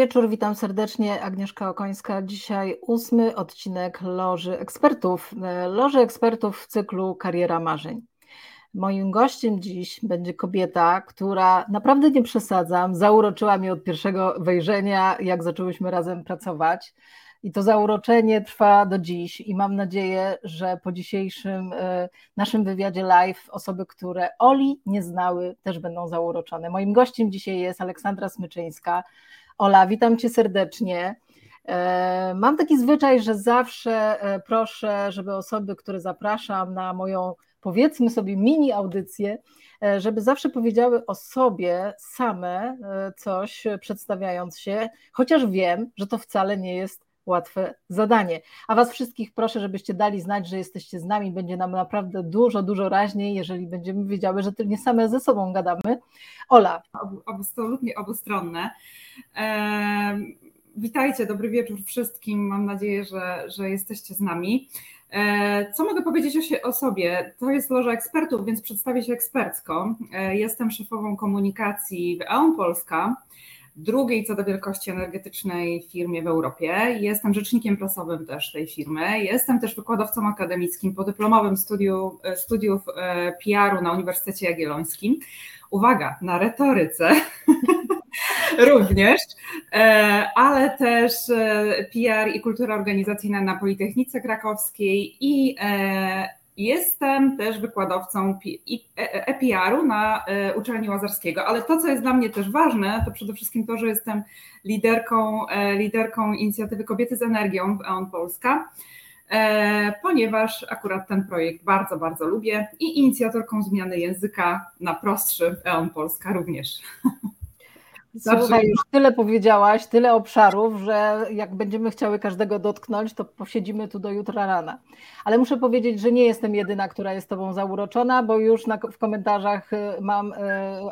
Wieczór, witam serdecznie. Agnieszka Okońska. Dzisiaj ósmy odcinek Loży Ekspertów. Loży Ekspertów w cyklu Kariera Marzeń. Moim gościem dziś będzie kobieta, która naprawdę nie przesadzam, zauroczyła mnie od pierwszego wejrzenia, jak zaczęłyśmy razem pracować. I to zauroczenie trwa do dziś i mam nadzieję, że po dzisiejszym e, naszym wywiadzie live osoby, które Oli nie znały, też będą zauroczone. Moim gościem dzisiaj jest Aleksandra Smyczyńska. Ola, witam cię serdecznie. E, mam taki zwyczaj, że zawsze e, proszę, żeby osoby, które zapraszam na moją, powiedzmy sobie, mini audycję, żeby zawsze powiedziały o sobie same coś, przedstawiając się, chociaż wiem, że to wcale nie jest łatwe zadanie. A Was wszystkich proszę, żebyście dali znać, że jesteście z nami. Będzie nam naprawdę dużo, dużo raźniej, jeżeli będziemy wiedziały, że nie same ze sobą gadamy. Ola. Absolutnie obustronne. Witajcie, dobry wieczór wszystkim. Mam nadzieję, że, że jesteście z nami. Co mogę powiedzieć o, o, sobie? To jest loża ekspertów, więc przedstawię się ekspercko. Jestem szefową komunikacji w EON Polska drugiej co do wielkości energetycznej firmie w Europie. Jestem rzecznikiem prasowym też tej firmy. Jestem też wykładowcą akademickim po dyplomowym studiu, e, studiów e, PR-u na Uniwersytecie Jagiellońskim. Uwaga, na retoryce również, e, ale też PR i kultura organizacyjna na Politechnice Krakowskiej i Jestem też wykładowcą EPR-u na e, uczelni Łazarskiego, ale to, co jest dla mnie też ważne, to przede wszystkim to, że jestem liderką, e, liderką inicjatywy Kobiety z Energią w EON Polska, e, ponieważ akurat ten projekt bardzo, bardzo lubię i inicjatorką zmiany języka na prostszy w EON Polska również. Słuchaj, już tyle powiedziałaś, tyle obszarów, że jak będziemy chciały każdego dotknąć, to posiedzimy tu do jutra rana. Ale muszę powiedzieć, że nie jestem jedyna, która jest Tobą zauroczona, bo już na, w komentarzach y, mam y,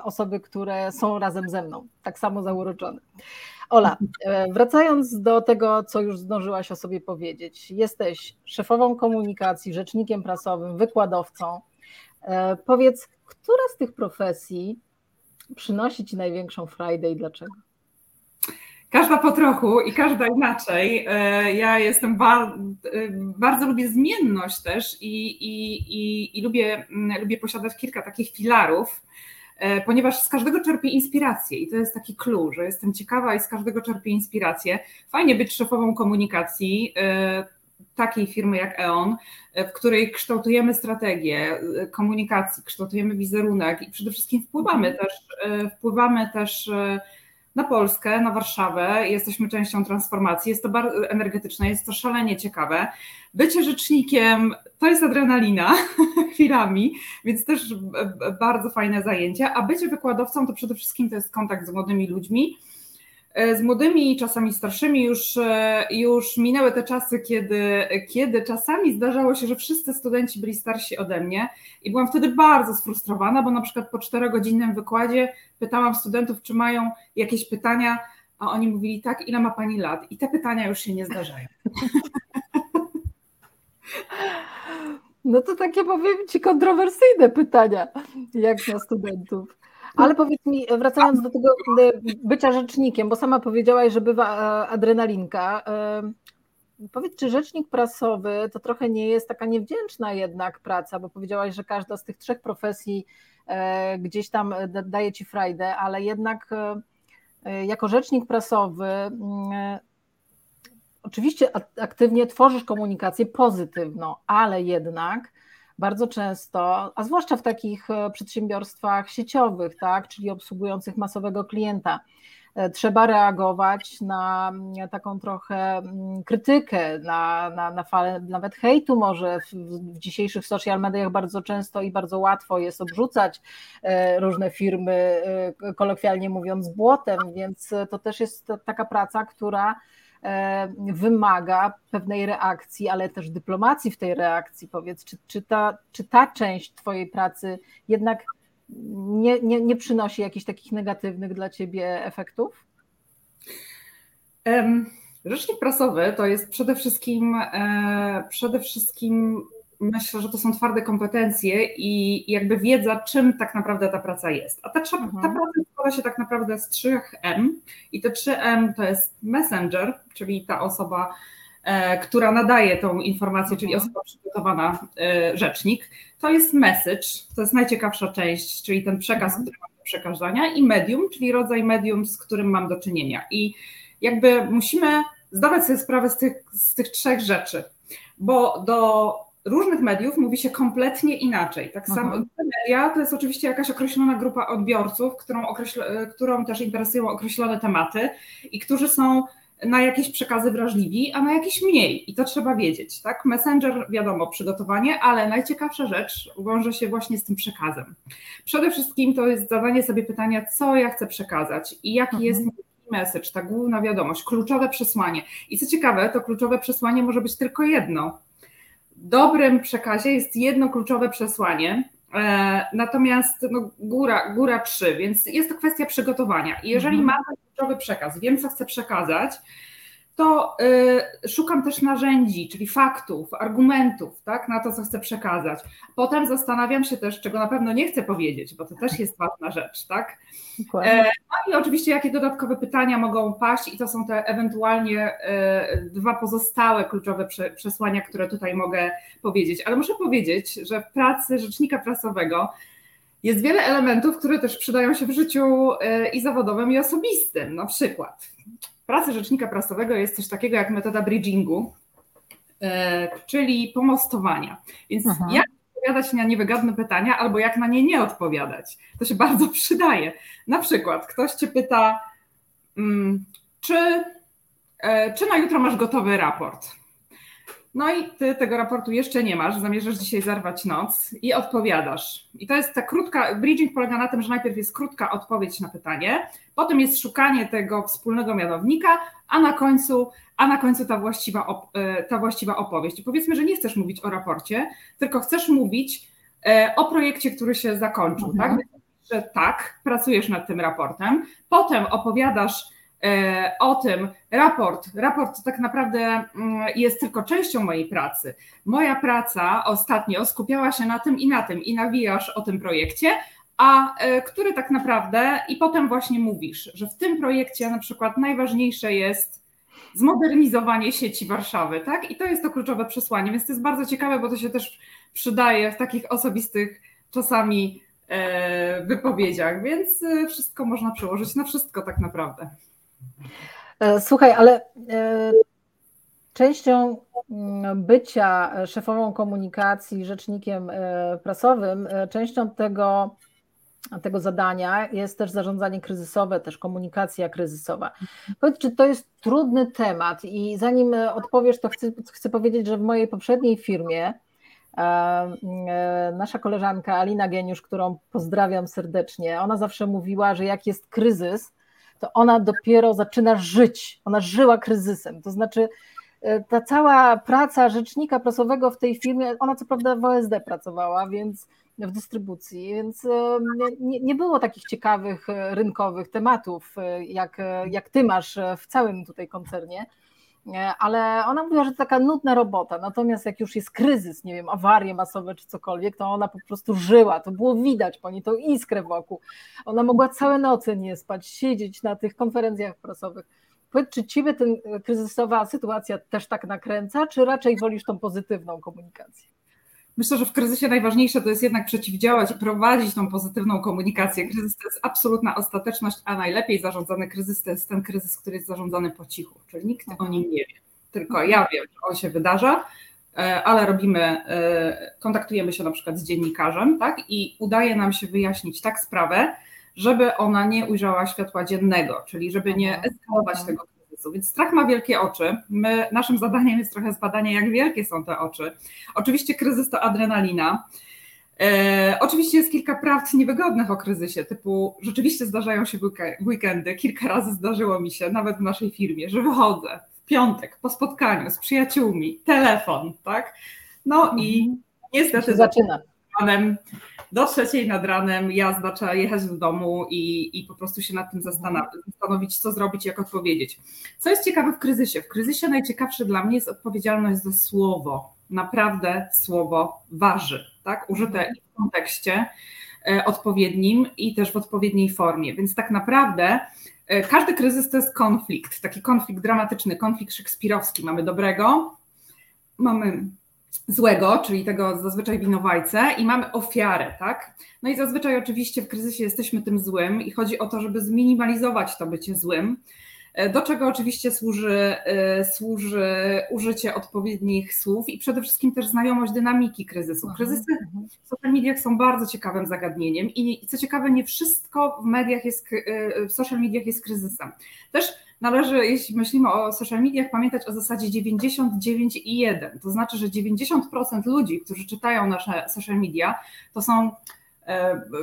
osoby, które są razem ze mną, tak samo zauroczone. Ola, y, wracając do tego, co już zdążyłaś o sobie powiedzieć. Jesteś szefową komunikacji, rzecznikiem prasowym, wykładowcą. Powiedz, która z tych profesji przynosi Ci największą frajdę i dlaczego? Każda po trochu i każda inaczej. E, ja jestem bardzo, e, bardzo lubię zmienność też i, i, i, i lubię, mm, lubię posiadać kilka takich filarów, e, ponieważ z każdego czerpię inspirację i to jest taki clue, że jestem ciekawa i z każdego czerpię inspirację. Fajnie być szefową komunikacji takiej firmy jak E.ON, w której kształtujemy strategię komunikacji, kształtujemy wizerunek i przede wszystkim wpływamy też, e, wpływamy też e, na Polskę, na Warszawę, jesteśmy częścią transformacji, jest to bardzo energetyczne, jest to szalenie ciekawe. Bycie rzecznikiem to jest adrenalina chwilami, więc też bardzo fajne zajęcie, a bycie wykładowcą to przede wszystkim to jest kontakt z młodymi ludźmi, E, z młodymi, czasami starszymi już, e, już minęły te czasy, kiedy, kiedy czasami zdarzało się, że wszyscy studenci byli starsi ode mnie i byłam wtedy bardzo sfrustrowana, bo na przykład po czterogodzinnym wykładzie pytałam studentów, czy mają jakieś pytania, a oni mówili tak, ile ma pani lat? I te pytania już się nie zdarzają. No to takie powiem Ci kontrowersyjne pytania, jak na studentów. Ale powiedz mi, wracając do tego e, bycia rzecznikiem, bo sama powiedziałaś, że bywa e, adrenalinka. E, powiedz, czy rzecznik prasowy to trochę nie jest taka niewdzięczna jednak praca, bo powiedziałaś, że każda z tych trzech profesji gdzieś tam daje ci frajdę, ale jednak jako rzecznik prasowy mm, oczywiście aktywnie tworzysz komunikację pozytywną, ale jednak bardzo często, a zwłaszcza w takich e, przedsiębiorstwach sieciowych, tak, czyli obsługujących masowego klienta, e, trzeba reagować na mm, taką trochę mm, krytykę, na, na, na falę nawet hejtu może w, w dzisiejszych social mediach bardzo często i bardzo łatwo jest obrzucać e, różne firmy, kolokwialnie mówiąc, błotem, więc to też jest taka praca, która wymaga pewnej reakcji, ale też dyplomacji w tej reakcji. Powiedz, czy, czy, ta, czy ta część Twojej pracy jednak nie, nie, nie przynosi jakichś takich negatywnych dla Ciebie efektów? Rzecznik prasowy to jest przede wszystkim, e, przede wszystkim myślę, że to są twarde kompetencje i jakby wiedza, czym tak naprawdę ta praca jest. A ta, mhm. ta praca składa się tak naprawdę z trzech M i te trzy M to jest messenger, czyli ta osoba, e, która nadaje tą informację, czyli mhm. osoba przygotowana, e, rzecznik. To jest message, to jest najciekawsza część, czyli ten przekaz, mhm. który mam do przekazania i medium, czyli rodzaj medium, z którym mam do czynienia. I jakby musimy zdawać sobie sprawę z tych, z tych trzech rzeczy, bo do różnych mediów mówi się kompletnie inaczej. Tak samo media to jest oczywiście jakaś określona grupa odbiorców, którą, którą też interesują określone tematy i którzy są na jakieś przekazy wrażliwi, a na jakieś mniej. I to trzeba wiedzieć. Tak? Messenger, wiadomo, przygotowanie, ale najciekawsza rzecz wiąże się właśnie z tym przekazem. Przede wszystkim to jest zadanie sobie pytania, co ja chcę przekazać i jaki mhm. jest message, ta główna wiadomość, kluczowe przesłanie. I co ciekawe, to kluczowe przesłanie może być tylko jedno. Dobrym przekazie jest jedno kluczowe przesłanie, e, natomiast no, góra, góra trzy, więc jest to kwestia przygotowania. I jeżeli mhm. mam kluczowy przekaz, wiem, co chcę przekazać, to y, szukam też narzędzi, czyli faktów, argumentów tak, na to, co chcę przekazać. Potem zastanawiam się też, czego na pewno nie chcę powiedzieć, bo to też jest ważna rzecz. Tak? E, no i oczywiście, jakie dodatkowe pytania mogą paść, i to są te ewentualnie e, dwa pozostałe kluczowe przesłania, które tutaj mogę powiedzieć. Ale muszę powiedzieć, że w pracy rzecznika prasowego jest wiele elementów, które też przydają się w życiu e, i zawodowym, i osobistym. Na przykład pracy rzecznika prasowego jest coś takiego jak metoda bridgingu, e, czyli pomostowania. Więc Aha. jak odpowiadać na niewygodne pytania albo jak na nie nie odpowiadać? To się bardzo przydaje. Na przykład ktoś cię pyta, mm, czy, e, czy na jutro masz gotowy raport? No i ty tego raportu jeszcze nie masz, zamierzasz dzisiaj zarwać noc i odpowiadasz. I to jest ta krótka, bridging polega na tym, że najpierw jest krótka odpowiedź na pytanie, potem jest szukanie tego wspólnego mianownika, a na końcu, a na końcu ta, właściwa, e, ta właściwa opowieść. I powiedzmy, że nie chcesz mówić o raporcie, tylko chcesz mówić e, o projekcie, który się zakończył, tak? mhm. tak? Że tak, pracujesz nad tym raportem, potem opowiadasz o tym raport. Raport tak naprawdę mm, jest tylko częścią mojej pracy. Moja praca ostatnio skupiała się na tym i na tym i nawijasz o tym projekcie, a e, który tak naprawdę i potem właśnie mówisz, że w tym projekcie na przykład najważniejsze jest zmodernizowanie sieci Warszawy, tak? I to jest to kluczowe przesłanie, więc to jest bardzo ciekawe, bo to się też przydaje w takich osobistych czasami e, wypowiedziach, więc wszystko można przełożyć na wszystko tak naprawdę. E, słuchaj, ale e, częścią mm, bycia szefową komunikacji, rzecznikiem e, prasowym, częścią tego, tego zadania jest też zarządzanie kryzysowe, też komunikacja kryzysowa. Powiedz, czy to jest trudny temat i zanim odpowiesz, to chcę, chcę powiedzieć, że w mojej poprzedniej firmie nasza koleżanka Alina Geniusz, którą pozdrawiam serdecznie, ona zawsze mówiła, że jak jest kryzys, to ona dopiero zaczyna żyć. Ona żyła kryzysem. To znaczy, e, ta cała praca rzecznika prasowego w tej firmie, ona co prawda w OSD pracowała, więc w dystrybucji, więc e, nie, nie było takich ciekawych e, rynkowych tematów, jak, jak ty masz w całym tutaj koncernie ale ona mówiła, że to taka nudna robota, natomiast jak już jest kryzys, nie wiem, awarie masowe czy cokolwiek, to ona po prostu żyła, to było widać po niej, tą iskrę wokół. Ona mogła całe noce nie spać, siedzieć na tych konferencjach prasowych. Powiedz, czy ciebie ten kryzysowa sytuacja też tak nakręca, czy raczej wolisz tą pozytywną komunikację? Myślę, że w kryzysie najważniejsze to jest jednak przeciwdziałać i prowadzić tą pozytywną komunikację. Kryzys to jest absolutna ostateczność, a najlepiej zarządzany kryzys to jest ten kryzys, który jest zarządzany po cichu, czyli nikt o nim nie wie. Tylko ja wiem, że on się wydarza, e, ale robimy, e, kontaktujemy się na przykład z dziennikarzem, tak? I udaje nam się wyjaśnić tak sprawę, żeby ona nie ujrzała światła dziennego, czyli żeby nie eskalować tego kryzysu. Więc strach ma wielkie oczy. My, naszym zadaniem jest trochę zbadanie, jak wielkie są te oczy. Oczywiście kryzys to adrenalina. E, oczywiście jest kilka prawd niewygodnych o kryzysie, typu rzeczywiście zdarzają się weekendy, kilka razy zdarzyło mi się, nawet w naszej firmie, że wychodzę w piątek po spotkaniu z przyjaciółmi, telefon, tak? No i mhm. niestety zaczyna. Ranem, do trzeciej nad ranem jazda, trzeba jechać do domu i, i po prostu się nad tym zastanowić, co zrobić, jak odpowiedzieć. Co jest ciekawe w kryzysie? W kryzysie najciekawsze dla mnie jest odpowiedzialność za słowo. naprawdę słowo waży, tak? Użyte w kontekście e, odpowiednim i też w odpowiedniej formie. Więc tak naprawdę e, każdy kryzys to jest konflikt, taki konflikt dramatyczny, konflikt szekspirowski. Mamy dobrego, mamy złego, czyli tego zazwyczaj winowajcę, i mamy ofiarę, tak? No i zazwyczaj oczywiście w kryzysie jesteśmy tym złym i chodzi o to, żeby zminimalizować to bycie złym, do czego oczywiście służy, e, służy użycie odpowiednich słów i przede wszystkim też znajomość dynamiki kryzysu. Kryzysy mhm. w social mediach są bardzo ciekawym zagadnieniem i co ciekawe, nie wszystko w mediach jest, e, w social mediach jest kryzysem. Też należy, jeśli myślimy o social mediach, pamiętać o zasadzie 99 i 1. To znaczy, że 90% ludzi, którzy czytają nasze social media, to są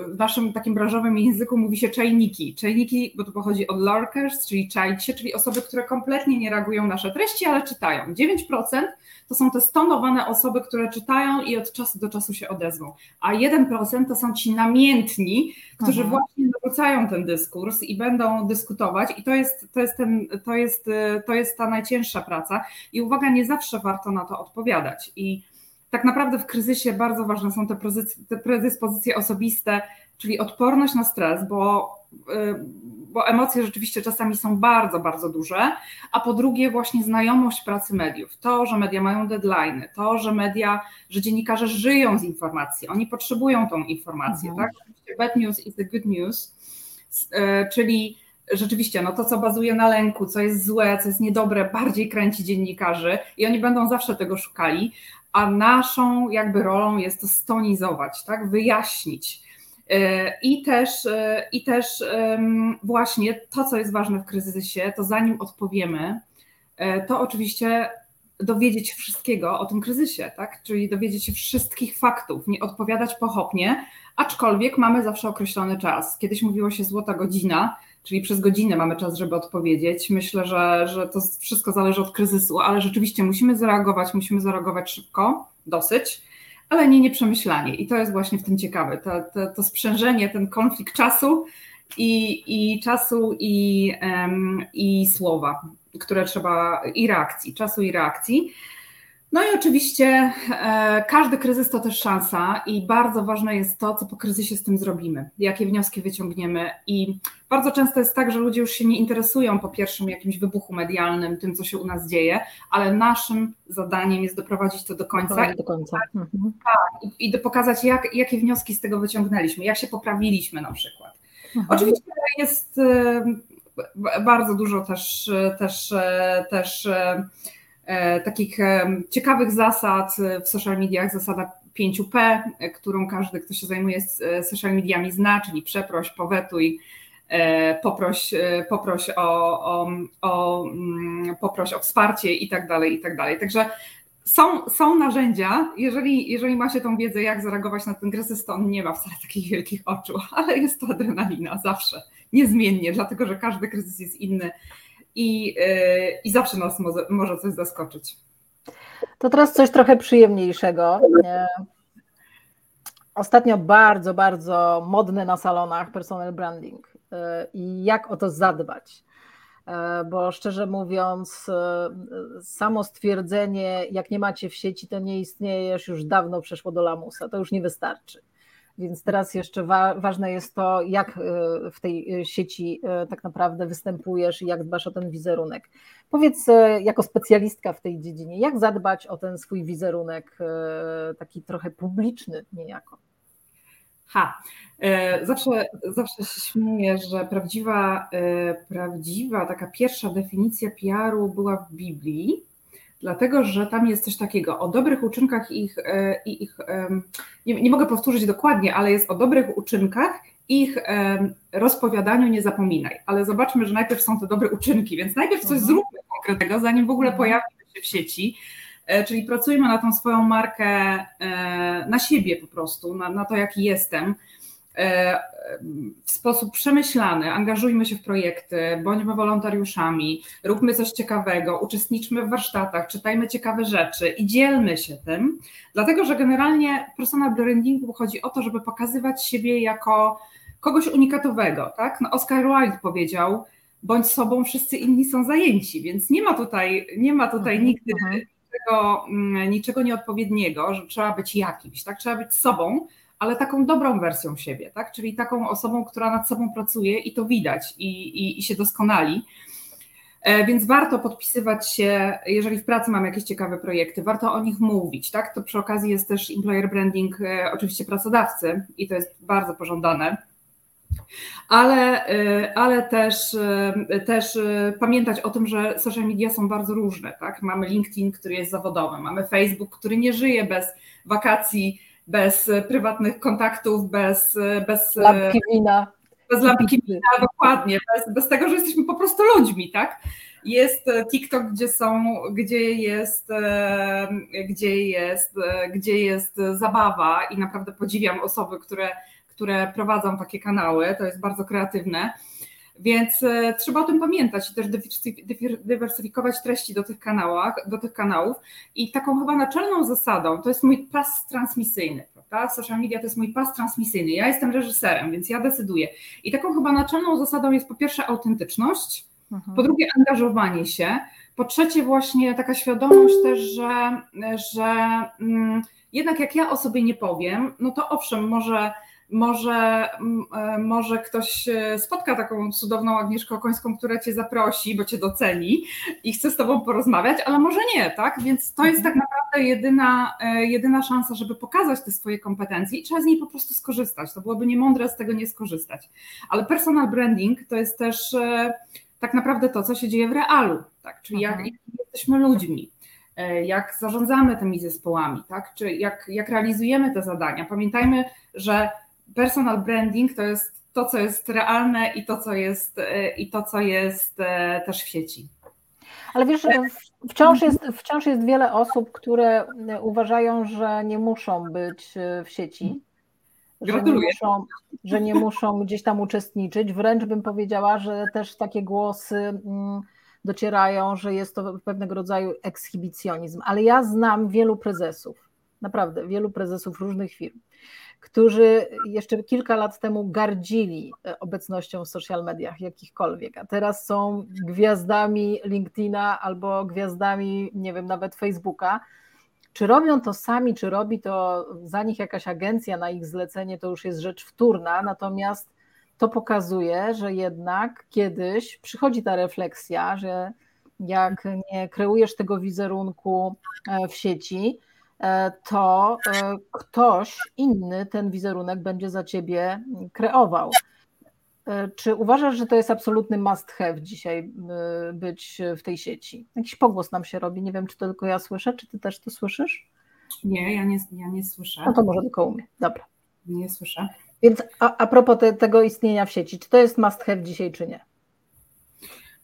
w naszym takim branżowym języku mówi się czajniki. Czajniki, bo to pochodzi od lurkers, czyli czajcie, czyli osoby, które kompletnie nie reagują na nasze treści, ale czytają. 9% to są te stonowane osoby, które czytają i od czasu do czasu się odezwą. A 1% to są ci namiętni, którzy Aha. właśnie narzucają ten dyskurs i będą dyskutować. I to jest, to, jest ten, to, jest, to jest ta najcięższa praca. I uwaga, nie zawsze warto na to odpowiadać. I tak naprawdę w kryzysie bardzo ważne są te, te predyspozycje osobiste, czyli odporność na stres, bo y, bo emocje rzeczywiście czasami są bardzo, bardzo duże, a po drugie właśnie znajomość pracy mediów, to, że media mają deadline, to, że media, że dziennikarze żyją z informacji, oni potrzebują tą informację, mhm. tak? Bad news is the good news, e, czyli rzeczywiście no to, co bazuje na lęku, co jest złe, co jest niedobre, bardziej kręci dziennikarzy i oni będą zawsze tego szukali, a naszą jakby rolą jest to stonizować, tak? wyjaśnić, E, I też, e, I też właśnie to, co jest ważne w kryzysie, to zanim odpowiemy, e, to oczywiście dowiedzieć się wszystkiego o tym kryzysie, tak? Czyli dowiedzieć się wszystkich faktów, nie odpowiadać pochopnie, aczkolwiek mamy zawsze określony czas. Kiedyś mówiło się złota godzina, czyli przez godzinę mamy czas, żeby odpowiedzieć. Myślę, że, że to wszystko zależy od kryzysu, ale rzeczywiście musimy zareagować, musimy zareagować szybko, dosyć ale nie nieprzemyślanie. I to jest właśnie w tym ciekawe, to, to, to sprzężenie, ten konflikt czasu i, i czasu i, um, i słowa, które trzeba, i reakcji, czasu i reakcji. No i oczywiście e, każdy kryzys to też szansa i bardzo ważne jest to, co po kryzysie z tym zrobimy, jakie wnioski wyciągniemy. I bardzo często jest tak, że ludzie już się nie interesują po pierwszym jakimś wybuchu medialnym, tym, co się u nas dzieje, ale naszym zadaniem jest doprowadzić to do końca. Do końca. Mhm. Tak, i, i pokazać, jak, jakie wnioski z tego wyciągnęliśmy, jak się poprawiliśmy na przykład. Mhm. Oczywiście jest e, bardzo dużo też, też, e, też E, takich e, ciekawych zasad w social mediach, zasada 5P, którą każdy, kto się zajmuje social mediami zna, czyli przeproś, powetuj, e, poproś, poproś, o, o, o, mm, poproś o wsparcie i tak dalej, i tak dalej. Także są, są narzędzia, jeżeli, jeżeli ma się tą wiedzę, jak zareagować na ten kryzys, to on nie ma wcale takich wielkich oczu, ale jest to adrenalina zawsze, niezmiennie, dlatego że każdy kryzys jest inny i, y, i zawsze nas może, może coś zaskoczyć. To teraz coś trochę przyjemniejszego. Ostatnio bardzo, bardzo modne na salonach personal branding y, i jak o to zadbać. Y, bo szczerze mówiąc, samo stwierdzenie, jak nie macie w sieci, to nie istniejesz, już dawno przeszło do lamusa, to już nie wystarczy. Więc teraz jeszcze wa ważne jest to, jak e, w tej e, sieci e, tak naprawdę występujesz i jak dbasz o ten wizerunek. Powiedz, jako specjalistka w tej dziedzinie, jak zadbać o ten swój wizerunek taki trochę publiczny niejako? Ha, zawsze, zawsze się śmieję, że prawdziwa, prawdziwa taka pierwsza definicja PR-u była w Biblii, dlatego że tam jest coś takiego o dobrych uczynkach ich, e, i ich, nie, nie, mogę powtórzyć dokładnie, ale jest o dobrych uczynkach ich rozpowiadaniu nie zapominaj. Ale zobaczmy, że najpierw są te dobre uczynki, więc najpierw coś mhm. zróbmy konkretnego, zanim w ogóle mhm. pojawimy się w sieci. E, czyli pracujmy na tą swoją markę, e, na siebie po prostu, na, na to, jaki jestem w sposób przemyślany, angażujmy się w projekty, bądźmy wolontariuszami, róbmy coś ciekawego, uczestniczmy w warsztatach, czytajmy ciekawe rzeczy i dzielmy się tym, dlatego że generalnie personal brandingu chodzi o to, żeby pokazywać siebie jako kogoś unikatowego. Tak? No Oscar Wilde powiedział, bądź sobą, wszyscy inni są zajęci, więc nie ma tutaj, nie ma tutaj mhm, nigdy mhm. niczego, mm, niczego nieodpowiedniego, że trzeba być jakimś, tak? Trzeba być sobą, ale taką dobrą wersją siebie, tak? Czyli taką osobą, która nad sobą pracuje i to widać i, i, i się doskonali. E, więc warto podpisywać się, jeżeli w pracy mamy jakieś ciekawe projekty, warto o nich mówić, tak? To przy okazji jest też employer branding e, oczywiście pracodawcy i to jest bardzo pożądane. Ale, e, ale też, też pamiętać o tym, że social media są bardzo różne. Tak? Mamy LinkedIn, który jest zawodowy, mamy Facebook, który nie żyje bez wakacji, bez prywatnych kontaktów, bez, bez lampki wina. Bez lampki wina, dokładnie, bez, bez tego, że jesteśmy po prostu ludźmi, tak? Jest TikTok, gdzie są, gdzie jest, e, gdzie jest, e, gdzie jest zabawa i naprawdę podziwiam osoby, które, które prowadzą takie kanały, to jest bardzo kreatywne. Więc e, trzeba o tym pamiętać i też dywersyfikować treści do tych, kanałach, do tych kanałów. I taką chyba naczelną zasadą to jest mój pas transmisyjny. Prawda? Social media to jest mój pas transmisyjny. Ja jestem reżyserem, więc ja decyduję. I taką chyba naczelną zasadą jest po pierwsze autentyczność, mhm. po drugie angażowanie się, po trzecie właśnie taka świadomość też, że, że mm, jednak jak ja o sobie nie powiem, no to owszem, może może, e, może ktoś e, spotka taką cudowną Agnieszkę Okońską, która cię zaprosi, bo cię doceni i chce z tobą porozmawiać, ale może nie, tak? Więc to jest tak naprawdę jedyna, e, jedyna szansa, żeby pokazać te swoje kompetencje i trzeba z niej po prostu skorzystać. To byłoby niemądre z tego nie skorzystać. Ale personal branding to jest też tak naprawdę to, co się dzieje w realu, tak? Czyli jak, jak jesteśmy ludźmi, jak zarządzamy tymi zespołami, tak? Czy jak, jak realizujemy te zadania. Pamiętajmy, że personal branding to jest to, co jest realne i to, co jest, e, i to, co jest e, też w sieci. Ale wiesz, wciąż jest, wciąż jest wiele osób, które uważają, że nie muszą być e, w sieci. Że nie, muszą, że nie muszą gdzieś tam uczestniczyć. Wręcz bym powiedziała, że też takie głosy mm, docierają, że jest to pewnego rodzaju ekshibicjonizm. Ale ja znam wielu prezesów, naprawdę wielu prezesów różnych firm, którzy jeszcze kilka lat temu gardzili e, obecnością w social mediach jakichkolwiek, a teraz są gwiazdami LinkedIna albo gwiazdami, nie wiem, nawet Facebooka. Czy robią to sami, czy robi to za nich jakaś agencja na ich zlecenie, to już jest rzecz wtórna, natomiast to pokazuje, że jednak kiedyś przychodzi ta refleksja, że jak nie kreujesz tego wizerunku e, w sieci, to e, ktoś inny ten wizerunek będzie za ciebie kreował. E, czy uważasz, że to jest absolutny must have dzisiaj być w tej sieci? Jakiś pogłos nam się robi. Nie wiem, czy to tylko ja słyszę, czy ty też to słyszysz? Nie, ja nie, ja nie słyszę. No to może tylko u mnie. Dobra. Nie słyszę. Więc a, a propos te, tego istnienia w sieci, czy to jest must have dzisiaj, czy nie?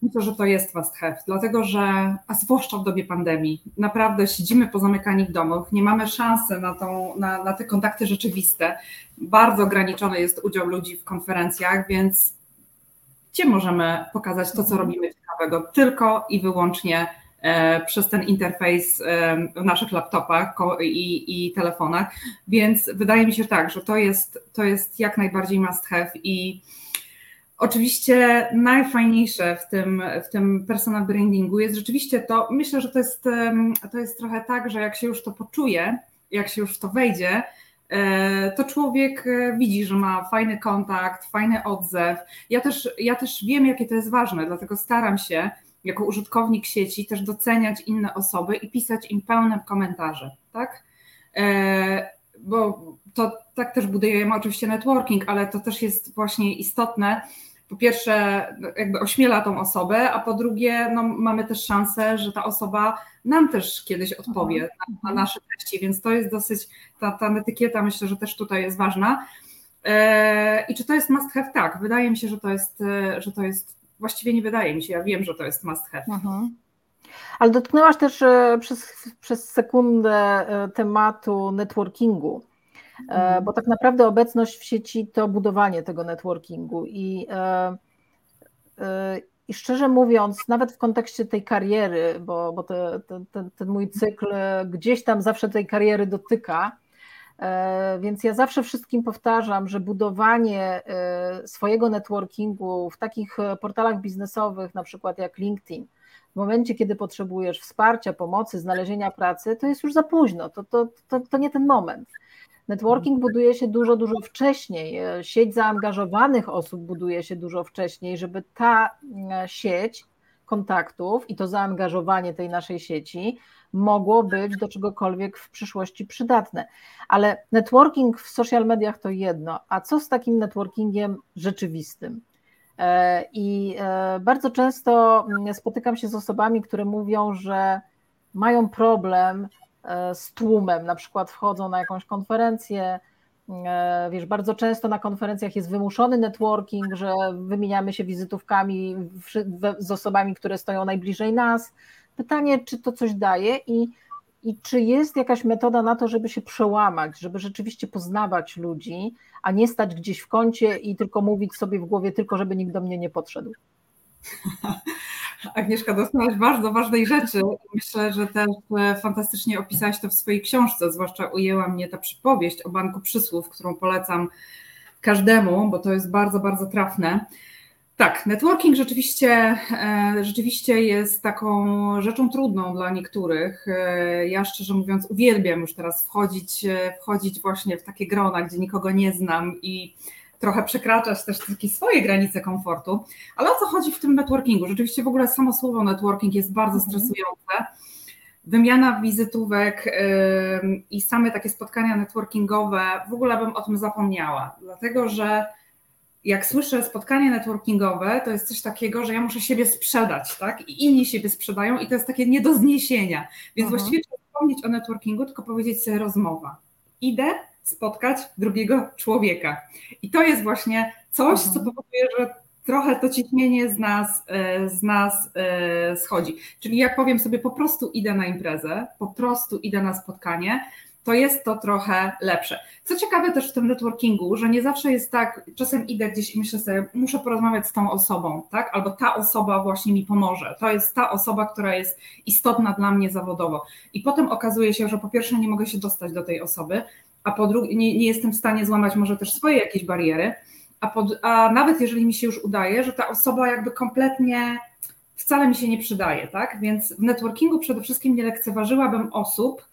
Myślę, że to jest must have, dlatego że, a zwłaszcza w dobie pandemii, naprawdę siedzimy pozamykani w domach, nie mamy szansy na, tą, na, na te kontakty rzeczywiste. Bardzo ograniczony jest udział ludzi w konferencjach, więc gdzie możemy pokazać to, co robimy ciekawego? Tylko i wyłącznie e, przez ten interfejs e, w naszych laptopach i, i telefonach. Więc wydaje mi się tak, że to jest, to jest jak najbardziej must have i Oczywiście najfajniejsze w tym, w tym personal brandingu jest rzeczywiście to, myślę, że to jest, to jest trochę tak, że jak się już to poczuje, jak się już w to wejdzie, e, to człowiek e, widzi, że ma fajny kontakt, fajny odzew. Ja też, ja też wiem, jakie to jest ważne, dlatego staram się jako użytkownik sieci też doceniać inne osoby i pisać im pełne komentarze, tak? E, bo to tak też budujemy oczywiście networking, ale to też jest właśnie istotne, po pierwsze jakby ośmiela tą osobę, a po drugie no, mamy też szansę, że ta osoba nam też kiedyś odpowie na, na mhm. nasze treści, więc to jest dosyć, ta, ta etykieta myślę, że też tutaj jest ważna. E, I czy to jest must have? Tak, wydaje mi się, że to jest, e, że to jest, właściwie nie wydaje mi się, ja wiem, że to jest must have. Mhm. Ale dotknęłaś też e, przez, przez sekundę tematu networkingu. E, bo tak naprawdę obecność w sieci to budowanie tego networkingu i, e, e, i szczerze mówiąc, nawet w kontekście tej kariery, bo, bo te, te, ten, ten mój cykl gdzieś tam zawsze tej kariery dotyka, więc ja zawsze wszystkim powtarzam, że budowanie swojego networkingu w takich portalach biznesowych, na przykład jak LinkedIn, w momencie, kiedy potrzebujesz wsparcia, pomocy, znalezienia pracy, to jest już za późno, to, to, to, to nie ten moment. Networking buduje się dużo, dużo wcześniej. Sieć zaangażowanych osób buduje się dużo wcześniej, żeby ta e, sieć kontaktów i to zaangażowanie tej naszej sieci mogło być do czegokolwiek w przyszłości przydatne. Ale networking w social mediach to jedno, a co z takim networkingiem rzeczywistym? E, I e, bardzo często mm, spotykam się z osobami, które mówią, że mają problem e, z tłumem, na przykład wchodzą na jakąś konferencję, wiesz, bardzo często na konferencjach jest wymuszony networking, że wymieniamy się wizytówkami z osobami, które stoją najbliżej nas. Pytanie, czy to coś daje i, i czy jest jakaś metoda na to, żeby się przełamać, żeby rzeczywiście poznawać ludzi, a nie stać gdzieś w kącie i tylko mówić sobie w głowie, tylko żeby nikt do mnie nie podszedł. Agnieszka, dotknęłaś bardzo ważnej rzeczy. Myślę, że też e, fantastycznie opisałaś to w swojej książce, zwłaszcza ujęła mnie ta przypowieść o Banku Przysłów, którą polecam każdemu, bo to jest bardzo, bardzo trafne. Tak, networking rzeczywiście, e, rzeczywiście jest taką rzeczą trudną dla niektórych. E, ja szczerze mówiąc uwielbiam już teraz wchodzić, wchodzić właśnie w takie grona, gdzie nikogo nie znam i trochę przekraczać też takie swoje granice komfortu. Ale o co chodzi w tym networkingu? Rzeczywiście w ogóle samo słowo networking jest bardzo mhm. stresujące. Wymiana wizytówek i same takie spotkania networkingowe, w ogóle bym o tym zapomniała, dlatego że jak słyszę spotkanie networkingowe, to jest coś takiego, że ja muszę siebie sprzedać, tak? I inni siebie sprzedają i to jest takie nie do zniesienia. Więc mhm. właściwie trzeba wspomnieć o networkingu, tylko powiedzieć sobie rozmowa. Idę spotkać drugiego człowieka. I to jest właśnie coś, mhm. co powoduje, że trochę to ciśnienie z nas, e, z nas e, schodzi. Czyli jak powiem sobie, po prostu idę na imprezę, po prostu idę na spotkanie, to jest to trochę lepsze. Co ciekawe też w tym networkingu, że nie zawsze jest tak, czasem idę gdzieś i myślę sobie, muszę porozmawiać z tą osobą, tak? Albo ta osoba właśnie mi pomoże. To jest ta osoba, która jest istotna dla mnie zawodowo. I potem okazuje się, że po pierwsze nie mogę się dostać do tej osoby, a po drugie nie, nie jestem w stanie złamać może też swoje jakieś bariery, a, pod, a nawet jeżeli mi się już udaje, że ta osoba jakby kompletnie wcale mi się nie przydaje, tak? Więc w networkingu przede wszystkim nie lekceważyłabym osób,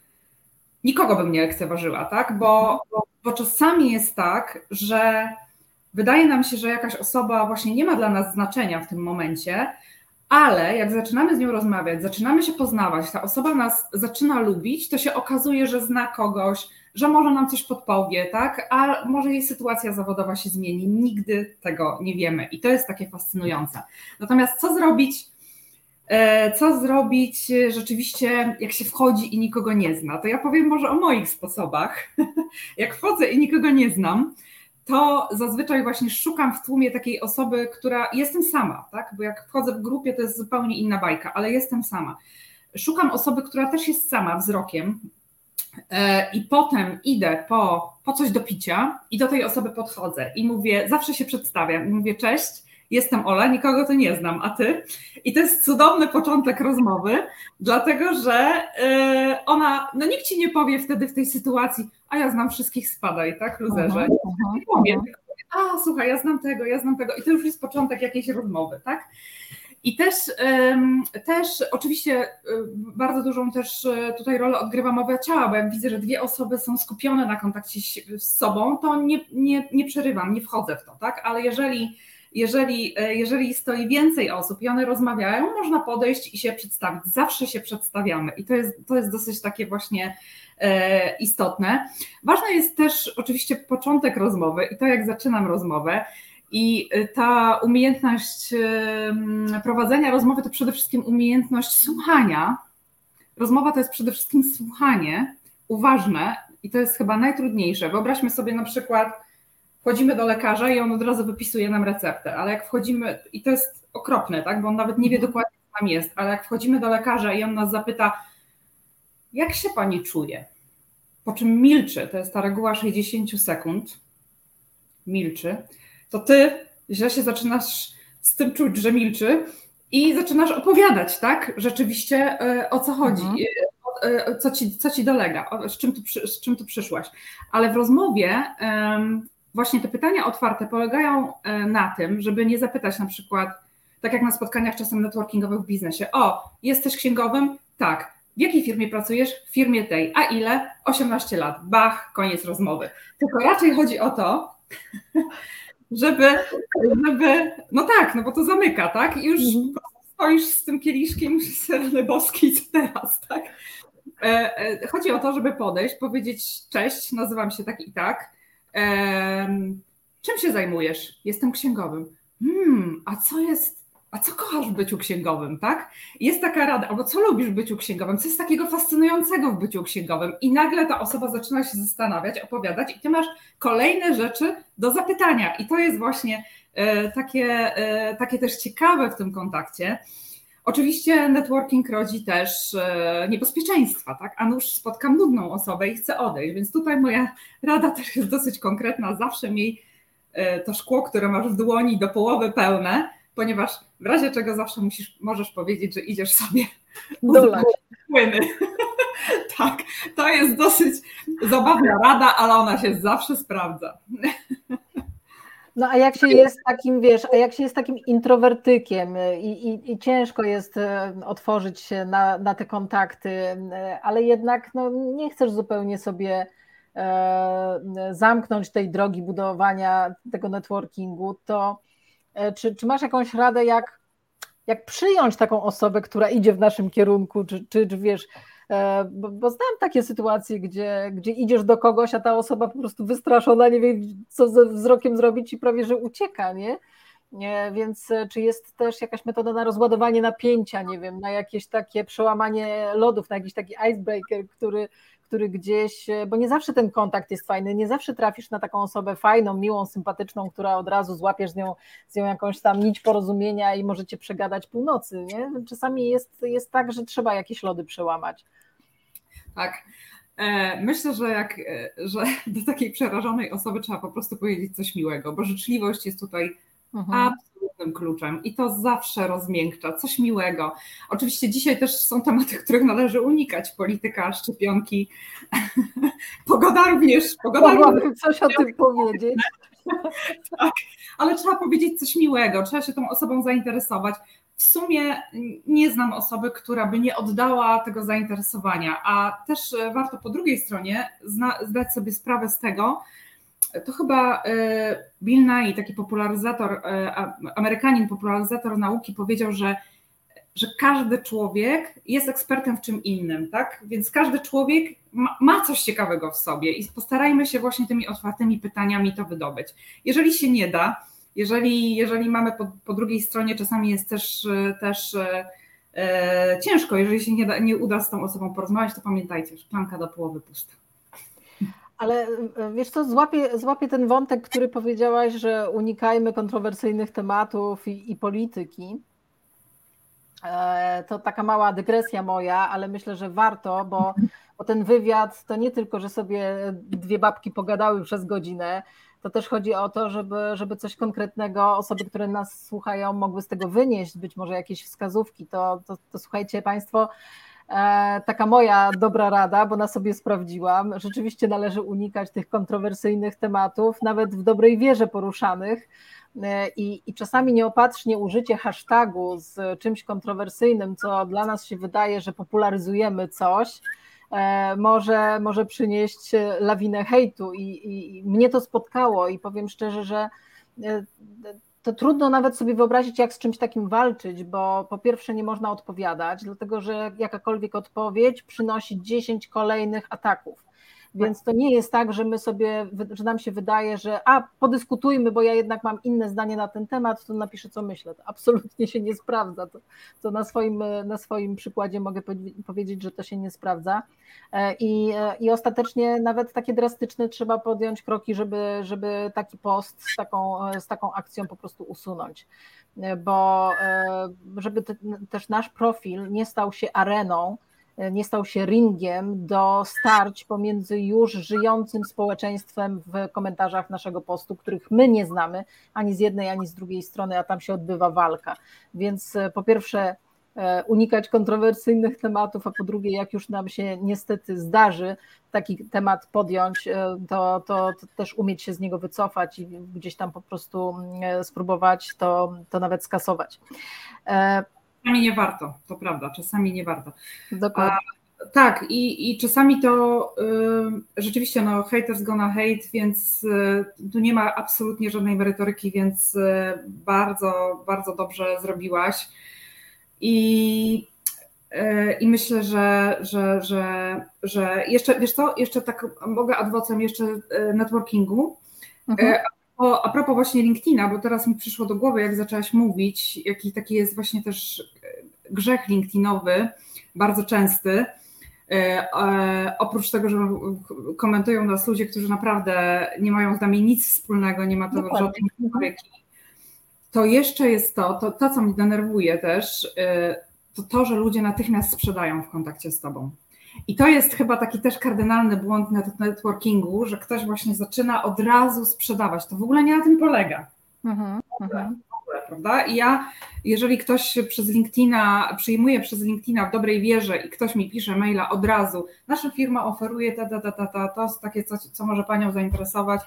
nikogo bym nie lekceważyła, tak? Bo, bo, bo czasami jest tak, że wydaje nam się, że jakaś osoba właśnie nie ma dla nas znaczenia w tym momencie, ale jak zaczynamy z nią rozmawiać, zaczynamy się poznawać, ta osoba nas zaczyna lubić, to się okazuje, że zna kogoś, że może nam coś podpowie, tak? A może jej sytuacja zawodowa się zmieni. Nigdy tego nie wiemy i to jest takie fascynujące. Natomiast co zrobić? E, co zrobić rzeczywiście, jak się wchodzi i nikogo nie zna? To ja powiem może o moich sposobach. Jak wchodzę i nikogo nie znam, to zazwyczaj właśnie szukam w tłumie takiej osoby, która jestem sama, tak? Bo jak wchodzę w grupie, to jest zupełnie inna bajka, ale jestem sama. Szukam osoby, która też jest sama wzrokiem, i potem idę po, po coś do picia i do tej osoby podchodzę i mówię, zawsze się przedstawiam i mówię cześć, jestem Ola, nikogo tu nie znam, a ty? I to jest cudowny początek rozmowy, dlatego że yy, ona, no nikt ci nie powie wtedy w tej sytuacji, a ja znam wszystkich, spadaj, tak, luzerze. Uh -huh, nie powiem, a słuchaj, ja znam tego, ja znam tego i to już jest początek jakiejś rozmowy, tak? I też, też oczywiście y, bardzo dużą też y, tutaj rolę odgrywa mowa ciała, bo jak widzę, że dwie osoby są skupione na kontakcie z sobą, to nie, nie, nie przerywam, nie wchodzę w to, tak? Ale jeżeli jeżeli, e, jeżeli stoi więcej osób i one rozmawiają, można podejść i się przedstawić. Zawsze się przedstawiamy i to jest, to jest dosyć takie właśnie e, istotne. Ważny jest też oczywiście początek rozmowy i to, jak zaczynam rozmowę. I e, ta umiejętność prowadzenia rozmowy to przede wszystkim umiejętność słuchania. Rozmowa to jest przede wszystkim słuchanie uważne i to jest chyba najtrudniejsze. Wyobraźmy sobie na przykład, wchodzimy do lekarza i on od razu wypisuje nam receptę, ale jak wchodzimy, i to jest okropne, tak, bo on nawet nie wie mhm. dokładnie, co tam jest, ale jak wchodzimy do lekarza i on nas zapyta, jak się pani czuje? Po czym milczy, to jest ta reguła 60 sekund, milczy, to ty źle się zaczynasz z tym czuć, że milczy i zaczynasz opowiadać, tak, rzeczywiście e, o co chodzi. Mhm e, e, co ci, co ci dolega, z czym, tu, z czym tu przyszłaś. Ale w rozmowie właśnie te pytania otwarte polegają na tym, żeby nie zapytać na przykład, tak jak na spotkaniach czasem networkingowych w biznesie. O, jesteś księgowym? Tak. W jakiej firmie pracujesz? W firmie tej. A ile? 18 lat. Bach, koniec rozmowy. Tylko raczej chodzi o to, żeby, żeby, no tak, no bo to zamyka, tak? I już mhm. stoisz z tym kieliszkiem serny boski, co teraz, tak? E, e, chodzi o to, żeby podejść, powiedzieć cześć, nazywam się tak i tak. Czym się zajmujesz? Jestem księgowym. Hmm, a co jest, a co kochasz w byciu księgowym, tak? Jest taka rada, albo co lubisz w byciu księgowym, co jest takiego fascynującego w byciu księgowym i nagle ta osoba zaczyna się zastanawiać, opowiadać i ty masz kolejne rzeczy do zapytania i to jest właśnie e, takie, takie też ciekawe w tym kontakcie, Oczywiście networking rodzi też e, niebezpieczeństwa, tak? A nuż spotkam nudną osobę i chcę odejść, więc tutaj moja rada też jest dosyć konkretna. Zawsze miej e, to szkło, które masz w dłoni do połowy pełne, ponieważ w razie czego zawsze musisz, możesz powiedzieć, że idziesz sobie dolać płyny. tak, to jest dosyć zabawna rada, ale ona się zawsze sprawdza. No a jak się jest takim, wiesz, a jak się jest takim introwertykiem y, i, i, i, ciężko jest y, otworzyć się na, na te kontakty, y, ale jednak no, nie chcesz zupełnie sobie e, zamknąć tej drogi budowania tego networkingu, to czy, czy masz jakąś radę, jak, jak przyjąć taką osobę, która idzie w naszym kierunku, czy, czy, czy wiesz, E, bo, bo znam takie sytuacje, gdzie, gdzie idziesz do kogoś, a ta osoba po prostu wystraszona, nie wie, co ze wzrokiem zrobić i prawie, że ucieka, nie? Nie, więc e, czy jest też jakaś metoda na rozładowanie napięcia, nie wiem, na jakieś takie przełamanie lodów, na jakiś taki icebreaker, który, który gdzieś, e, bo nie zawsze ten kontakt jest fajny, nie zawsze trafisz na taką osobę fajną, miłą, sympatyczną, która od razu złapiesz z nią, z nią jakąś tam nić porozumienia i możecie przegadać północy, nie? Czasami jest, jest tak, że trzeba jakieś lody przełamać. Tak. E, myślę, że, jak, e, że do takiej przerażonej osoby trzeba po prostu powiedzieć coś miłego, bo życzliwość jest tutaj mhm. absolutnym kluczem i to zawsze rozmiękcza, coś miłego. Oczywiście dzisiaj też są tematy, których należy unikać, polityka, szczepionki, pogoda również. Pogoda Mogłabym coś o tym powiedzieć. tak, ale trzeba powiedzieć coś miłego, trzeba się tą osobą zainteresować w sumie nie znam osoby, która by nie oddała tego zainteresowania, a też e, warto po drugiej stronie zdać sobie sprawę z tego, to chyba e, Bill Nye, taki popularyzator, e, Amerykanin, popularyzator nauki, powiedział, że, że każdy człowiek jest ekspertem w czym innym, tak? Więc każdy człowiek ma, ma coś ciekawego w sobie i postarajmy się właśnie tymi otwartymi pytaniami to wydobyć. Jeżeli się nie da, jeżeli, jeżeli mamy po, po drugiej stronie, czasami jest też, też e, ciężko, jeżeli się nie, da, nie uda z tą osobą porozmawiać, to pamiętajcie, szklanka do połowy pusta. Ale e, wiesz co, złapię, złapię ten wątek, który powiedziałaś, że unikajmy kontrowersyjnych tematów i, i polityki. E, to taka mała dygresja moja, ale myślę, że warto, bo, bo ten wywiad to nie tylko, że sobie dwie babki pogadały przez godzinę, to też chodzi o to, żeby, żeby coś konkretnego osoby, które nas słuchają, mogły z tego wynieść, być może jakieś wskazówki. To, to, to słuchajcie Państwo, taka moja dobra rada, bo na sobie sprawdziłam. Rzeczywiście należy unikać tych kontrowersyjnych tematów, nawet w dobrej wierze poruszanych. E, I, I czasami nieopatrznie użycie hashtagu z czymś kontrowersyjnym, co dla nas się wydaje, że popularyzujemy coś, E, może, może przynieść lawinę hejtu i, i, mnie to spotkało i powiem szczerze, że e, to trudno nawet sobie wyobrazić, jak z czymś takim walczyć, bo po pierwsze nie można odpowiadać, dlatego że jakakolwiek odpowiedź przynosi 10 kolejnych ataków. Więc to nie jest tak, że my sobie, że nam się wydaje, że a podyskutujmy, bo ja jednak mam inne zdanie na ten temat, to napiszę co myślę. To absolutnie się nie sprawdza. To, to na, swoim, na swoim przykładzie mogę powiedzieć, że to się nie sprawdza. E, I, e, I ostatecznie nawet takie drastyczne trzeba podjąć kroki, żeby, żeby taki post z taką, z taką akcją po prostu usunąć. E, bo żeby te, też nasz profil nie stał się areną, nie stał się ringiem do starć pomiędzy już żyjącym społeczeństwem w komentarzach naszego postu, których my nie znamy ani z jednej, ani z drugiej strony, a tam się odbywa walka. Więc e, po pierwsze, e, unikać kontrowersyjnych tematów, a po drugie, jak już nam się niestety zdarzy taki temat podjąć, to, to, to też umieć się z niego wycofać i gdzieś tam po prostu spróbować to, to nawet skasować. Czasami nie warto, to prawda, czasami nie warto. Dokładnie. A, tak, i, i czasami to y, rzeczywiście, no, haters gonna hate, więc y, tu nie ma absolutnie żadnej merytoryki, więc y, bardzo, bardzo dobrze zrobiłaś. I, y, i myślę, że, że, że, że jeszcze, wiesz co, jeszcze tak mogę adwocem jeszcze y, networkingu. Mhm. O, a propos właśnie LinkedIna, bo teraz mi przyszło do głowy, jak zaczęłaś mówić, jaki taki jest właśnie też e, grzech LinkedInowy, bardzo częsty. E, e, oprócz tego, że komentują nas ludzie, którzy naprawdę nie mają z nami nic wspólnego, nie ma to żadnej nawyki, to jeszcze jest to, to, to, co mnie denerwuje też, to to, że ludzie natychmiast sprzedają w kontakcie z tobą. I to jest chyba taki też kardynalny błąd networkingu, że ktoś właśnie zaczyna od razu sprzedawać. To w ogóle nie na tym polega. Mhm, mhm. Prawda? I ja, jeżeli ktoś przez LinkedIna, przyjmuje przez LinkedIna w dobrej wierze i ktoś mi pisze maila od razu, nasza firma oferuje ta, ta, ta, ta, ta to jest takie coś, co może Panią zainteresować,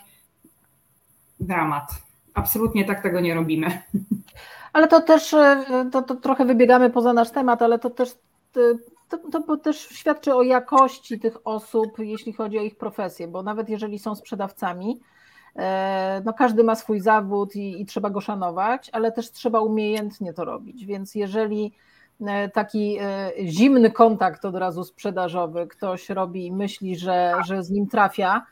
dramat. Absolutnie tak tego nie robimy. Ale to też, e, to, to trochę wybiegamy poza nasz temat, ale to też e, to, to też świadczy o jakości tych osób, jeśli chodzi o ich profesję, bo nawet jeżeli są sprzedawcami, e, no każdy ma swój zawód i, i trzeba go szanować, ale też trzeba umiejętnie to robić. Więc jeżeli e, taki e, zimny kontakt od razu sprzedażowy ktoś robi i myśli, że, że z nim trafia,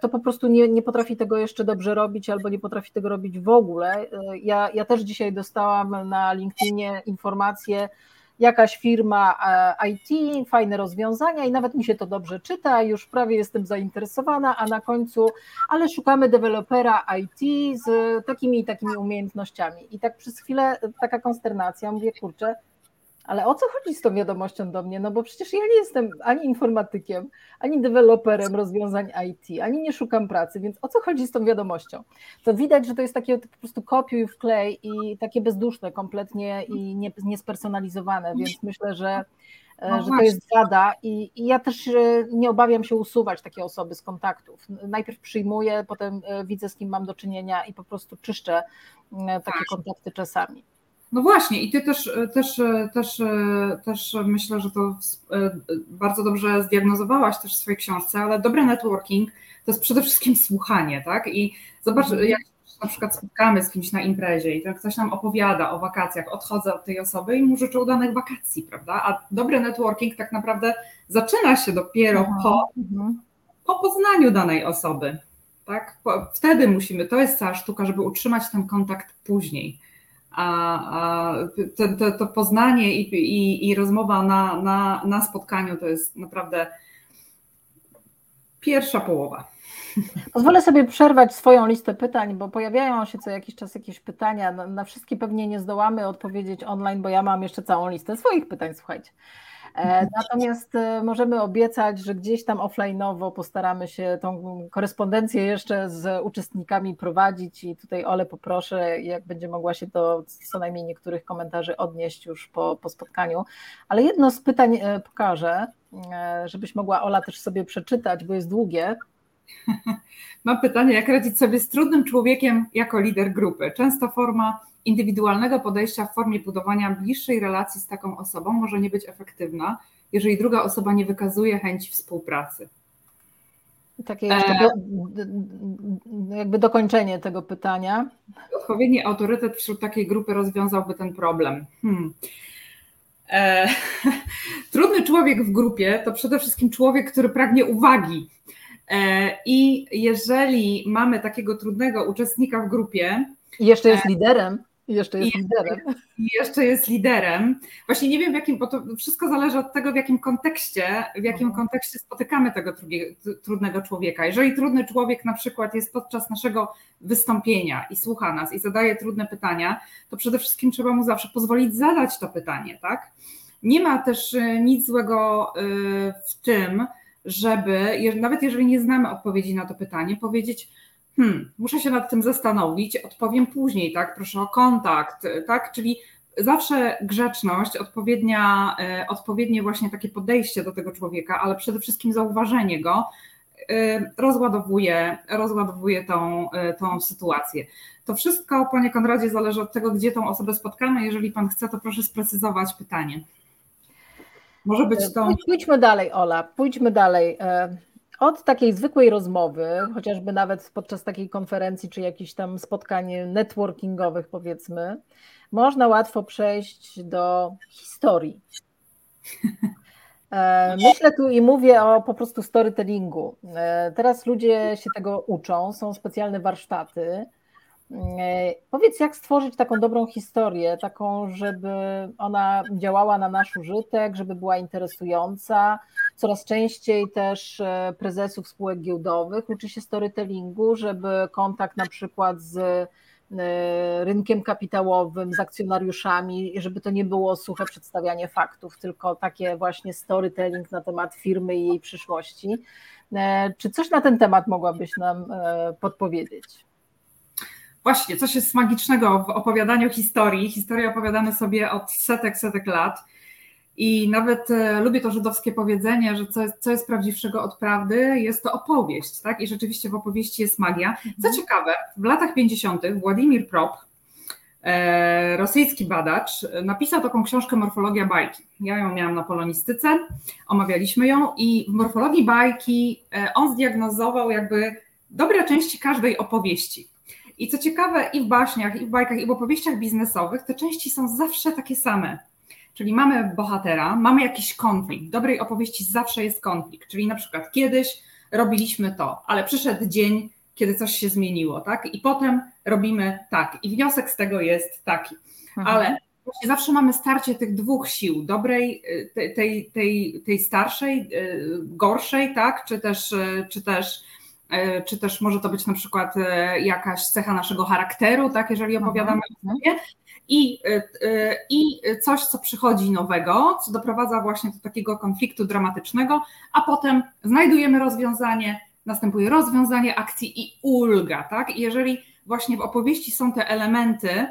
to po prostu nie, nie potrafi tego jeszcze dobrze robić albo nie potrafi tego robić w ogóle. Ja, ja też dzisiaj dostałam na LinkedInie informację, jakaś firma e, IT, fajne rozwiązania i nawet mi się to dobrze czyta, już prawie jestem zainteresowana, a na końcu, ale szukamy dewelopera IT z takimi i takimi umiejętnościami. I tak przez chwilę taka konsternacja, mówię, kurczę, ale o co chodzi z tą wiadomością do mnie? No bo przecież ja nie jestem ani informatykiem, ani deweloperem rozwiązań IT, ani nie szukam pracy, więc o co chodzi z tą wiadomością? To widać, że to jest takie po prostu kopiuj w klej i takie bezduszne kompletnie i nie, niespersonalizowane, więc myślę, że, no że to jest wada i, i, ja też e, nie obawiam się usuwać takie osoby z kontaktów. Najpierw przyjmuję, potem e, widzę z kim mam do czynienia i po prostu czyszczę takie tak. kontakty czasami. No właśnie, i ty też, też, też, też myślę, że to bardzo dobrze zdiagnozowałaś też w swojej książce, ale dobry networking to jest przede wszystkim słuchanie, tak? I zobacz, mhm. jak na przykład spotkamy z kimś na imprezie i ten ktoś nam opowiada o wakacjach, odchodzę od tej osoby i mu życzę udanych wakacji, prawda? A dobry networking tak naprawdę zaczyna się dopiero mhm. po, mhm. po poznaniu danej osoby, tak? Wtedy musimy, to jest cała sztuka, żeby utrzymać ten kontakt później a to, to, poznanie i, i, i rozmowa na, na, na spotkaniu to jest naprawdę pierwsza połowa. Pozwolę sobie przerwać swoją listę pytań, bo pojawiają się co jakiś czas jakieś pytania. Na, na wszystkie pewnie nie zdołamy odpowiedzieć online, bo ja mam jeszcze całą listę swoich pytań, słuchajcie. E, natomiast e, możemy obiecać, że gdzieś tam offline'owo postaramy się tą korespondencję jeszcze z uczestnikami prowadzić i tutaj Ole poproszę, jak będzie mogła się do co najmniej niektórych komentarzy odnieść już po, po spotkaniu. Ale jedno z pytań e, pokażę, żebyś mogła Ola też sobie przeczytać, bo jest długie. Mam pytanie, jak radzić sobie z trudnym człowiekiem jako lider grupy? Często forma indywidualnego podejścia w formie budowania bliższej relacji z taką osobą może nie być efektywna, jeżeli druga osoba nie wykazuje chęci współpracy. Takie jeszcze do, jakby dokończenie tego pytania. Odpowiedni autorytet wśród takiej grupy rozwiązałby ten problem. Hmm. E, trudny człowiek w grupie to przede wszystkim człowiek, który pragnie uwagi. E, I jeżeli mamy takiego trudnego uczestnika w grupie. I jeszcze jest e, liderem. I jeszcze jest I liderem. I jeszcze jest liderem. Właśnie nie wiem w jakim, bo to wszystko zależy od tego, w jakim kontekście, w jakim mhm. kontekście spotykamy tego trudnego człowieka. Jeżeli trudny człowiek na przykład jest podczas naszego wystąpienia i słucha nas i zadaje trudne pytania, to przede wszystkim trzeba mu zawsze pozwolić zadać to pytanie, tak? Nie ma też y, nic złego y, w tym, żeby, nawet jeżeli nie znamy odpowiedzi na to pytanie, powiedzieć, hmm, muszę się nad tym zastanowić, odpowiem później, tak, proszę o kontakt, tak, czyli zawsze grzeczność, odpowiednia, odpowiednie właśnie takie podejście do tego człowieka, ale przede wszystkim zauważenie go rozładowuje, rozładowuje tą, tą sytuację. To wszystko, panie Konradzie, zależy od tego, gdzie tą osobę spotkamy. Jeżeli pan chce, to proszę sprecyzować pytanie. Może być to. Pójdźmy dalej, Ola, pójdźmy dalej. Od takiej zwykłej rozmowy, chociażby nawet podczas takiej konferencji czy jakichś tam spotkań networkingowych, powiedzmy, można łatwo przejść do historii. E, myślę tu i mówię o po prostu storytellingu. E, teraz ludzie się tego uczą, są specjalne warsztaty. E, powiedz, jak stworzyć taką dobrą historię, taką, żeby ona działała na nasz użytek, żeby była interesująca. Coraz częściej też e, prezesów spółek giełdowych uczy się storytellingu, żeby kontakt na przykład z e, rynkiem kapitałowym, z akcjonariuszami, żeby to nie było suche przedstawianie faktów, tylko takie właśnie storytelling na temat firmy i jej przyszłości. Czy coś na ten temat mogłabyś nam podpowiedzieć? Właśnie, coś jest magicznego w opowiadaniu historii. Historie opowiadane sobie od setek, setek lat. I nawet e, lubię to żydowskie powiedzenie, że co, co jest prawdziwszego od prawdy, jest to opowieść, tak? I rzeczywiście w opowieści jest magia. Co mhm. ciekawe, w latach 50. Władimir Prop, e, rosyjski badacz, napisał taką książkę Morfologia bajki. Ja ją miałam na polonistyce, omawialiśmy ją i w morfologii bajki e, on zdiagnozował jakby dobre części każdej opowieści. I co ciekawe, i w baśniach, i w bajkach, i w opowieściach biznesowych te części są zawsze takie same. Czyli mamy bohatera, mamy jakiś konflikt. W dobrej opowieści zawsze jest konflikt. Czyli na przykład kiedyś robiliśmy to, ale przyszedł dzień, kiedy coś się zmieniło, tak? I potem robimy tak. I wniosek z tego jest taki. Mhm. Ale właśnie zawsze mamy starcie tych dwóch sił, dobrej, tej, tej, tej, tej starszej, y, gorszej, tak? Czy też, y, czy też czy też może to być na przykład e, jakaś cecha naszego charakteru, tak, jeżeli mhm, opowiadamy o sobie. I, e, I coś, co przychodzi nowego, co doprowadza właśnie do takiego konfliktu dramatycznego, a potem znajdujemy rozwiązanie, następuje rozwiązanie akcji i ulga. Tak? I jeżeli właśnie w opowieści są te elementy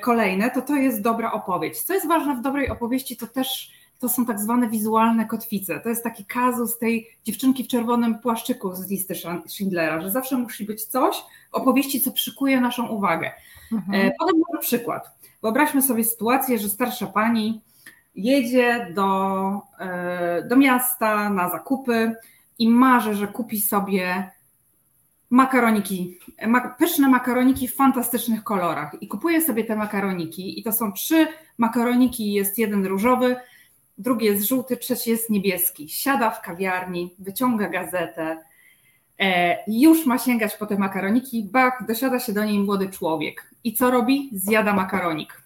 kolejne, to to jest dobra opowieść. Co jest ważne w dobrej opowieści, to też to są tak zwane wizualne kotwice. To jest taki kazus tej dziewczynki w czerwonym płaszczyku z listy Schindlera, że zawsze musi być coś w opowieści, co przykuje naszą uwagę. Mhm. E, Podam może przykład. Wyobraźmy sobie sytuację, że starsza pani jedzie do, e, do miasta na zakupy i marzy, że kupi sobie makaroniki, pyszne makaroniki w fantastycznych kolorach i kupuje sobie te makaroniki i to są trzy makaroniki, jest jeden różowy, drugi jest żółty, trzeci jest niebieski. Siada w kawiarni, wyciąga gazetę, e, już ma sięgać po te makaroniki, bak, dosiada się do niej młody człowiek. I co robi? Zjada makaronik.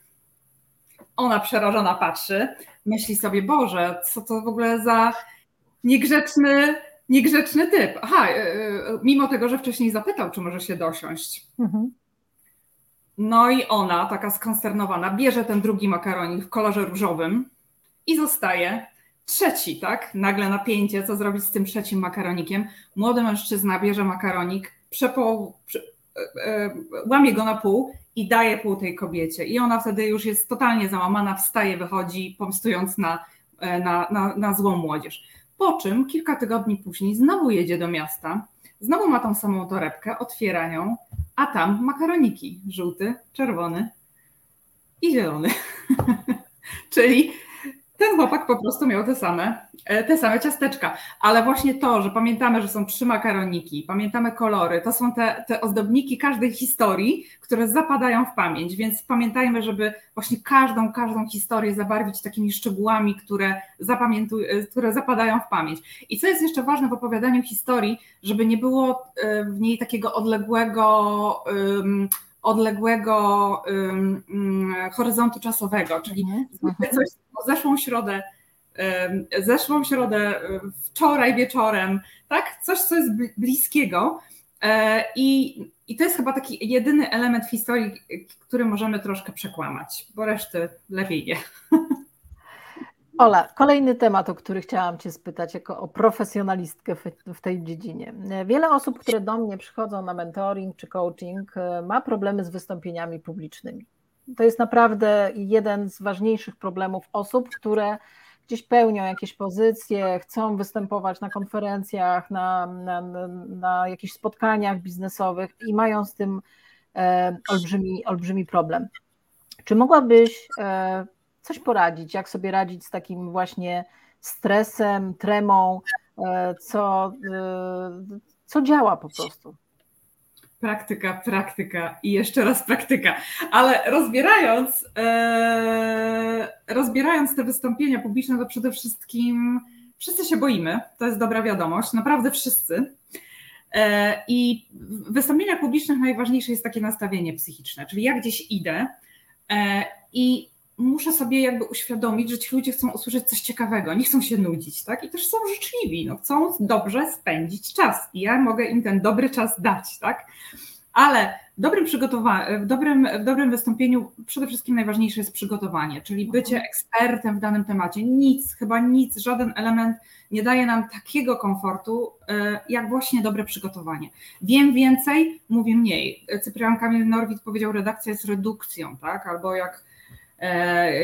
Ona przerażona patrzy, myśli sobie, Boże, co to w ogóle za niegrzeczny, niegrzeczny typ. Aha, e, e, mimo tego, że wcześniej zapytał, czy może się dosiąść. Mhm. No i ona, taka skonsternowana, bierze ten drugi makaronik w kolorze różowym, i zostaje trzeci, tak? Nagle napięcie, co zrobić z tym trzecim makaronikiem. Młody mężczyzna bierze makaronik, przepo, prze, e, e, łamie go na pół i daje pół tej kobiecie. I ona wtedy już jest totalnie załamana, wstaje, wychodzi, pomstując na, e, na, na, na złą młodzież. Po czym kilka tygodni później znowu jedzie do miasta, znowu ma tą samą torebkę, otwiera ją, a tam makaroniki żółty, czerwony i zielony. Czyli ten chłopak po prostu miał te same, e, te same ciasteczka. Ale właśnie to, że pamiętamy, że są trzy makaroniki, pamiętamy kolory, to są te, te ozdobniki każdej historii, które zapadają w pamięć. Więc pamiętajmy, żeby właśnie każdą, każdą historię zabarwić takimi szczegółami, które, e, które zapadają w pamięć. I co jest jeszcze ważne w opowiadaniu historii, żeby nie było e, w niej takiego odległego. Odległego horyzontu czasowego, czyli mhm. coś zeszłą środę, zeszłą środę, wczoraj wieczorem, tak? Coś, co jest bliskiego. E, I, I to jest chyba taki jedyny element w historii, który możemy troszkę przekłamać, bo reszty lepiej nie. Ola, kolejny temat, o który chciałam Cię spytać, jako o profesjonalistkę w, tej dziedzinie. Wiele osób, które do mnie przychodzą na mentoring czy coaching, e, ma problemy z wystąpieniami publicznymi. To jest naprawdę jeden z ważniejszych problemów osób, które gdzieś pełnią jakieś pozycje, chcą występować na konferencjach, na, na, na jakichś spotkaniach biznesowych i mają z tym e, olbrzymi, olbrzymi problem. Czy mogłabyś e, coś poradzić, jak sobie radzić z takim właśnie stresem, tremą, e, co, co działa po prostu? praktyka, praktyka i jeszcze raz praktyka. Ale rozbierając, e, rozbierając te wystąpienia publiczne, to przede wszystkim wszyscy się boimy. To jest dobra wiadomość, naprawdę wszyscy. E, I w wystąpieniach publicznych najważniejsze jest takie nastawienie psychiczne, czyli jak gdzieś idę e, i muszę sobie jakby uświadomić, że ci ludzie chcą usłyszeć coś ciekawego, nie chcą się nudzić, tak? I też są życzliwi, no, chcą dobrze spędzić czas i ja mogę im ten dobry czas dać, tak? Ale w dobrym, w dobrym, w dobrym wystąpieniu przede wszystkim najważniejsze jest przygotowanie, czyli bycie mhm. ekspertem w danym temacie. Nic, chyba nic, żaden element nie daje nam takiego komfortu, e, jak właśnie dobre przygotowanie. Wiem więcej, mówię mniej. Cyprian Kamil Norwid powiedział, redakcja jest redukcją, tak? Albo jak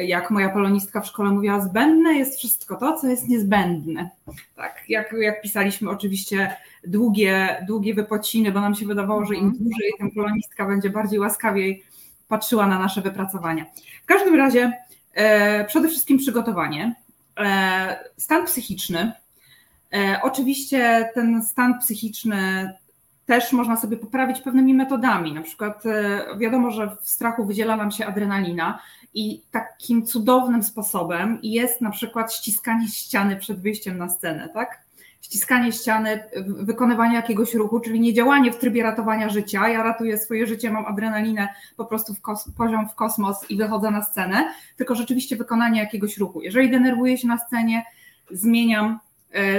jak moja polonistka w szkole mówiła, zbędne jest wszystko to, co jest niezbędne. Tak, jak, jak pisaliśmy oczywiście długie, długie wypociny, bo nam się wydawało, że im mhm. dłużej ten polonistka będzie bardziej łaskawiej patrzyła na nasze wypracowania. W każdym razie e, przede wszystkim przygotowanie, e, stan psychiczny. E, oczywiście ten stan psychiczny też można sobie poprawić pewnymi metodami. Na przykład e, wiadomo, że w strachu wydziela nam się adrenalina, i takim cudownym sposobem jest na przykład ściskanie ściany przed wyjściem na scenę, tak? Ściskanie ściany, wykonywanie jakiegoś ruchu, czyli nie działanie w trybie ratowania życia. Ja ratuję swoje życie, mam adrenalinę po prostu w kos- poziom w kosmos i wychodzę na scenę, tylko rzeczywiście wykonanie jakiegoś ruchu. Jeżeli denerwuję się na scenie, zmieniam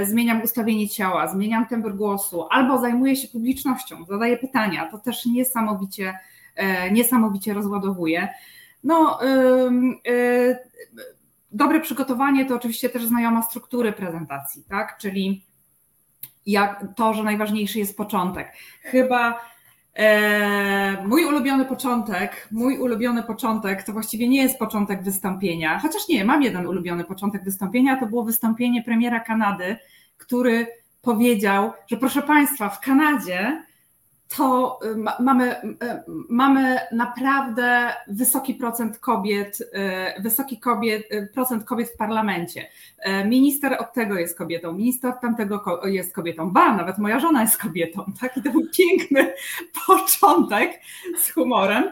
zmieniam ustawienie ciała, zmieniam temper głosu, albo zajmuję się publicznością, zadaję pytania, to też niesamowicie, e, niesamowicie rozładowuje. No, yy, dobre przygotowanie to oczywiście też znajoma struktury prezentacji, tak? Czyli jak to, że najważniejszy jest początek. Chyba e, mój ulubiony początek, mój ulubiony początek to właściwie nie jest początek wystąpienia, chociaż nie, mam jeden ulubiony początek wystąpienia, to było wystąpienie premiera Kanady, który powiedział, że proszę Państwa, w Kanadzie to y, mamy, y, mamy naprawdę wysoki procent kobiet, y, wysoki kobiet, procent kobiet w parlamencie. Minister od tego jest kobietą, minister od tamtego jest kobietą, ba, nawet moja żona jest kobietą, tak? I to był piękny początek z humorem,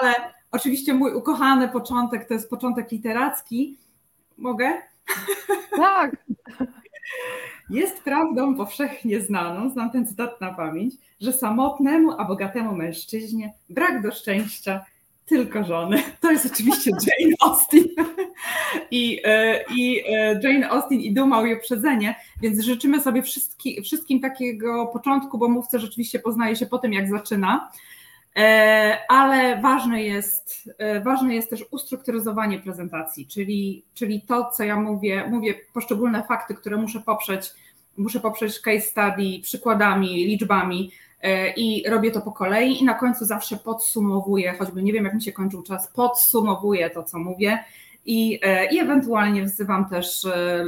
ale oczywiście mój ukochany początek to jest początek literacki. Mogę? Tak. Jest prawdą powszechnie znaną, znam ten cytat na pamięć, że samotnemu, a bogatemu mężczyźnie brak do szczęścia tylko żony. To jest oczywiście Jane Austen. I, e, i e, Jane Austen i Duma i uprzedzenie, więc życzymy sobie wszystkim, wszystkim takiego początku, bo mówca rzeczywiście poznaje się po tym, jak zaczyna. E, ale ważne jest, ważne jest też ustrukturyzowanie prezentacji, czyli, czyli to, co ja mówię, mówię poszczególne fakty, które muszę poprzeć, muszę poprzeć case study, przykładami, liczbami, E, i robię to po kolei i na końcu zawsze podsumowuję, choćby nie wiem jak mi się kończył czas, podsumowuję to, co mówię i, e, i ewentualnie wzywam też, e,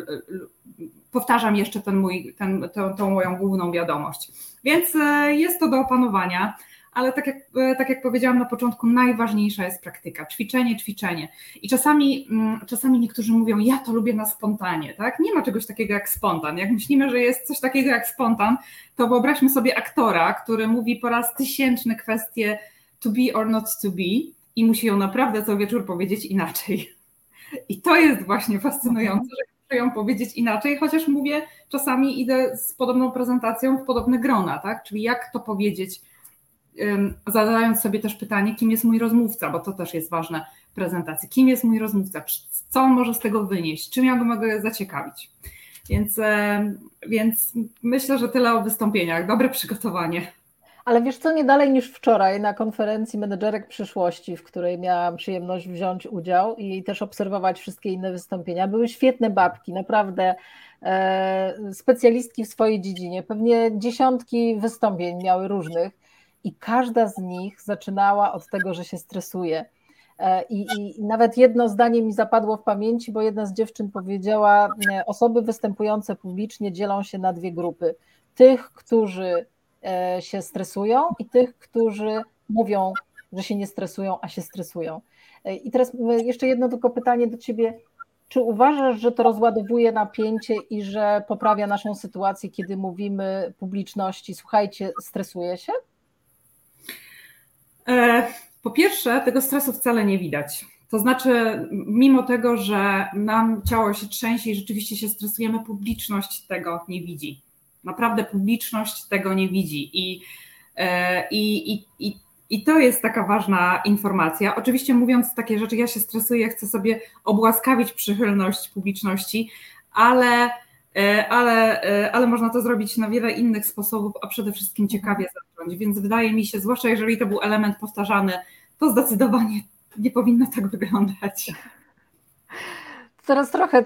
powtarzam jeszcze ten mój, ten, tą, tą moją główną wiadomość. Więc jest to do opanowania ale tak jak, e, tak jak powiedziałam na początku, najważniejsza jest praktyka, ćwiczenie, ćwiczenie. I czasami, mm, czasami niektórzy mówią, ja to lubię na spontanie, tak? Nie ma czegoś takiego jak spontan. Jak myślimy, że jest coś takiego jak spontan, to wyobraźmy sobie aktora, który mówi po raz tysięczny kwestię to be or not to be i musi ją naprawdę co wieczór powiedzieć inaczej. I to jest właśnie fascynujące, że muszę ją powiedzieć inaczej, chociaż mówię, czasami idę z podobną prezentacją w podobne grona, tak? Czyli jak to powiedzieć zadając sobie też pytanie, kim jest mój rozmówca, bo to też jest ważne w prezentacji. Kim jest mój rozmówca? Co on może z tego wynieść? Czym ja go mogę zaciekawić? Więc, więc myślę, że tyle o wystąpieniach. Dobre przygotowanie. Ale wiesz co, nie dalej niż wczoraj na konferencji menedżerek przyszłości, w której miałam przyjemność wziąć udział i też obserwować wszystkie inne wystąpienia. Były świetne babki, naprawdę e, specjalistki w swojej dziedzinie. Pewnie dziesiątki wystąpień miały różnych i każda z nich zaczynała od tego, że się stresuje. I, I, nawet jedno zdanie mi zapadło w pamięci, bo jedna z dziewczyn powiedziała: Osoby występujące publicznie dzielą się na dwie grupy. Tych, którzy się stresują, i tych, którzy mówią, że się nie stresują, a się stresują. I teraz jeszcze jedno tylko pytanie do Ciebie. Czy uważasz, że to rozładowuje napięcie i że poprawia naszą sytuację, kiedy mówimy publiczności, słuchajcie, stresuje się? E, po pierwsze, tego stresu wcale nie widać. To znaczy, mimo tego, że nam ciało się trzęsie i rzeczywiście się stresujemy, publiczność tego nie widzi. Naprawdę publiczność tego nie widzi. I, e, i, i, i i to jest taka ważna informacja. Oczywiście mówiąc takie rzeczy, ja się stresuję, chcę sobie obłaskawić przychylność publiczności, ale, e, ale, ale można to zrobić na wiele innych sposobów, a przede wszystkim ciekawie Więc wydaje mi się, zwłaszcza jeżeli to był element powtarzany, to zdecydowanie nie powinno tak wyglądać. Teraz trochę,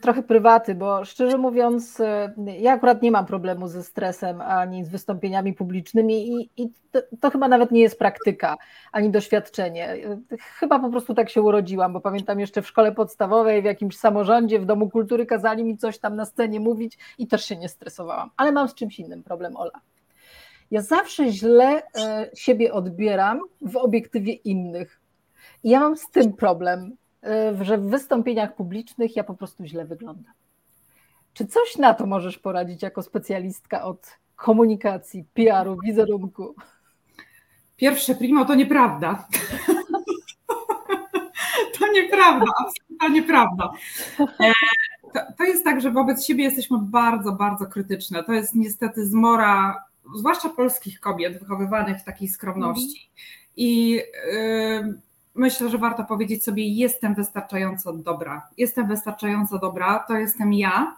trochę prywaty, bo szczerze mówiąc, e, ja akurat nie mam problemu ze stresem ani z wystąpieniami publicznymi i, i to, to, chyba nawet nie jest praktyka ani doświadczenie. Chyba po prostu tak się urodziłam, bo pamiętam jeszcze w szkole podstawowej, w jakimś samorządzie, w Domu Kultury kazali mi coś tam na scenie mówić i też się nie stresowałam. Ale mam z czymś innym problem, Ola. Ja zawsze źle e, siebie odbieram w obiektywie innych. I ja mam z tym problem Y, że w wystąpieniach publicznych ja po prostu źle wyglądam. Czy coś na to możesz poradzić jako specjalistka od komunikacji, PR-u, wizerunku? Pierwsze primo to nieprawda. To nieprawda, absolutnie nieprawda. E, to, to, jest tak, że wobec siebie jesteśmy bardzo, bardzo krytyczne. To jest niestety zmora, zwłaszcza polskich kobiet wychowywanych w takiej skromności. I yy, myślę, że warto powiedzieć sobie: Jestem wystarczająco dobra. Jestem wystarczająco dobra, to jestem ja.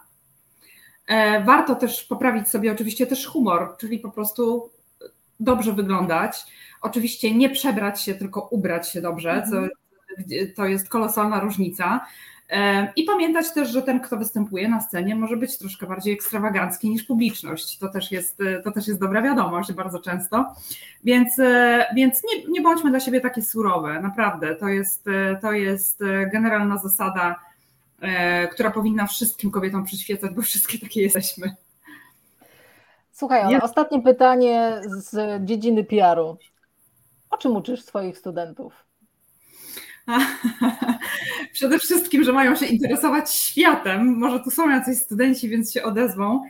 E, warto też poprawić sobie oczywiście też humor, czyli po prostu dobrze wyglądać. Oczywiście nie przebrać się, tylko ubrać się dobrze, co, mhm. to jest kolosalna różnica. I pamiętać też, że ten, kto występuje na scenie, może być troszkę bardziej ekstrawagancki niż publiczność. To też jest, to też jest dobra wiadomość bardzo często. Więc, e, więc nie, nie bądźmy dla siebie takie surowe, naprawdę. To jest, e, to jest e, generalna zasada, która powinna wszystkim kobietom przyświecać, bo wszystkie takie jesteśmy. Słuchaj, Ola, ostatnie pytanie z dziedziny PR-u. O czym uczysz swoich studentów? Przede wszystkim, że mają się interesować światem. Może tu są jacyś studenci, więc się odezwą.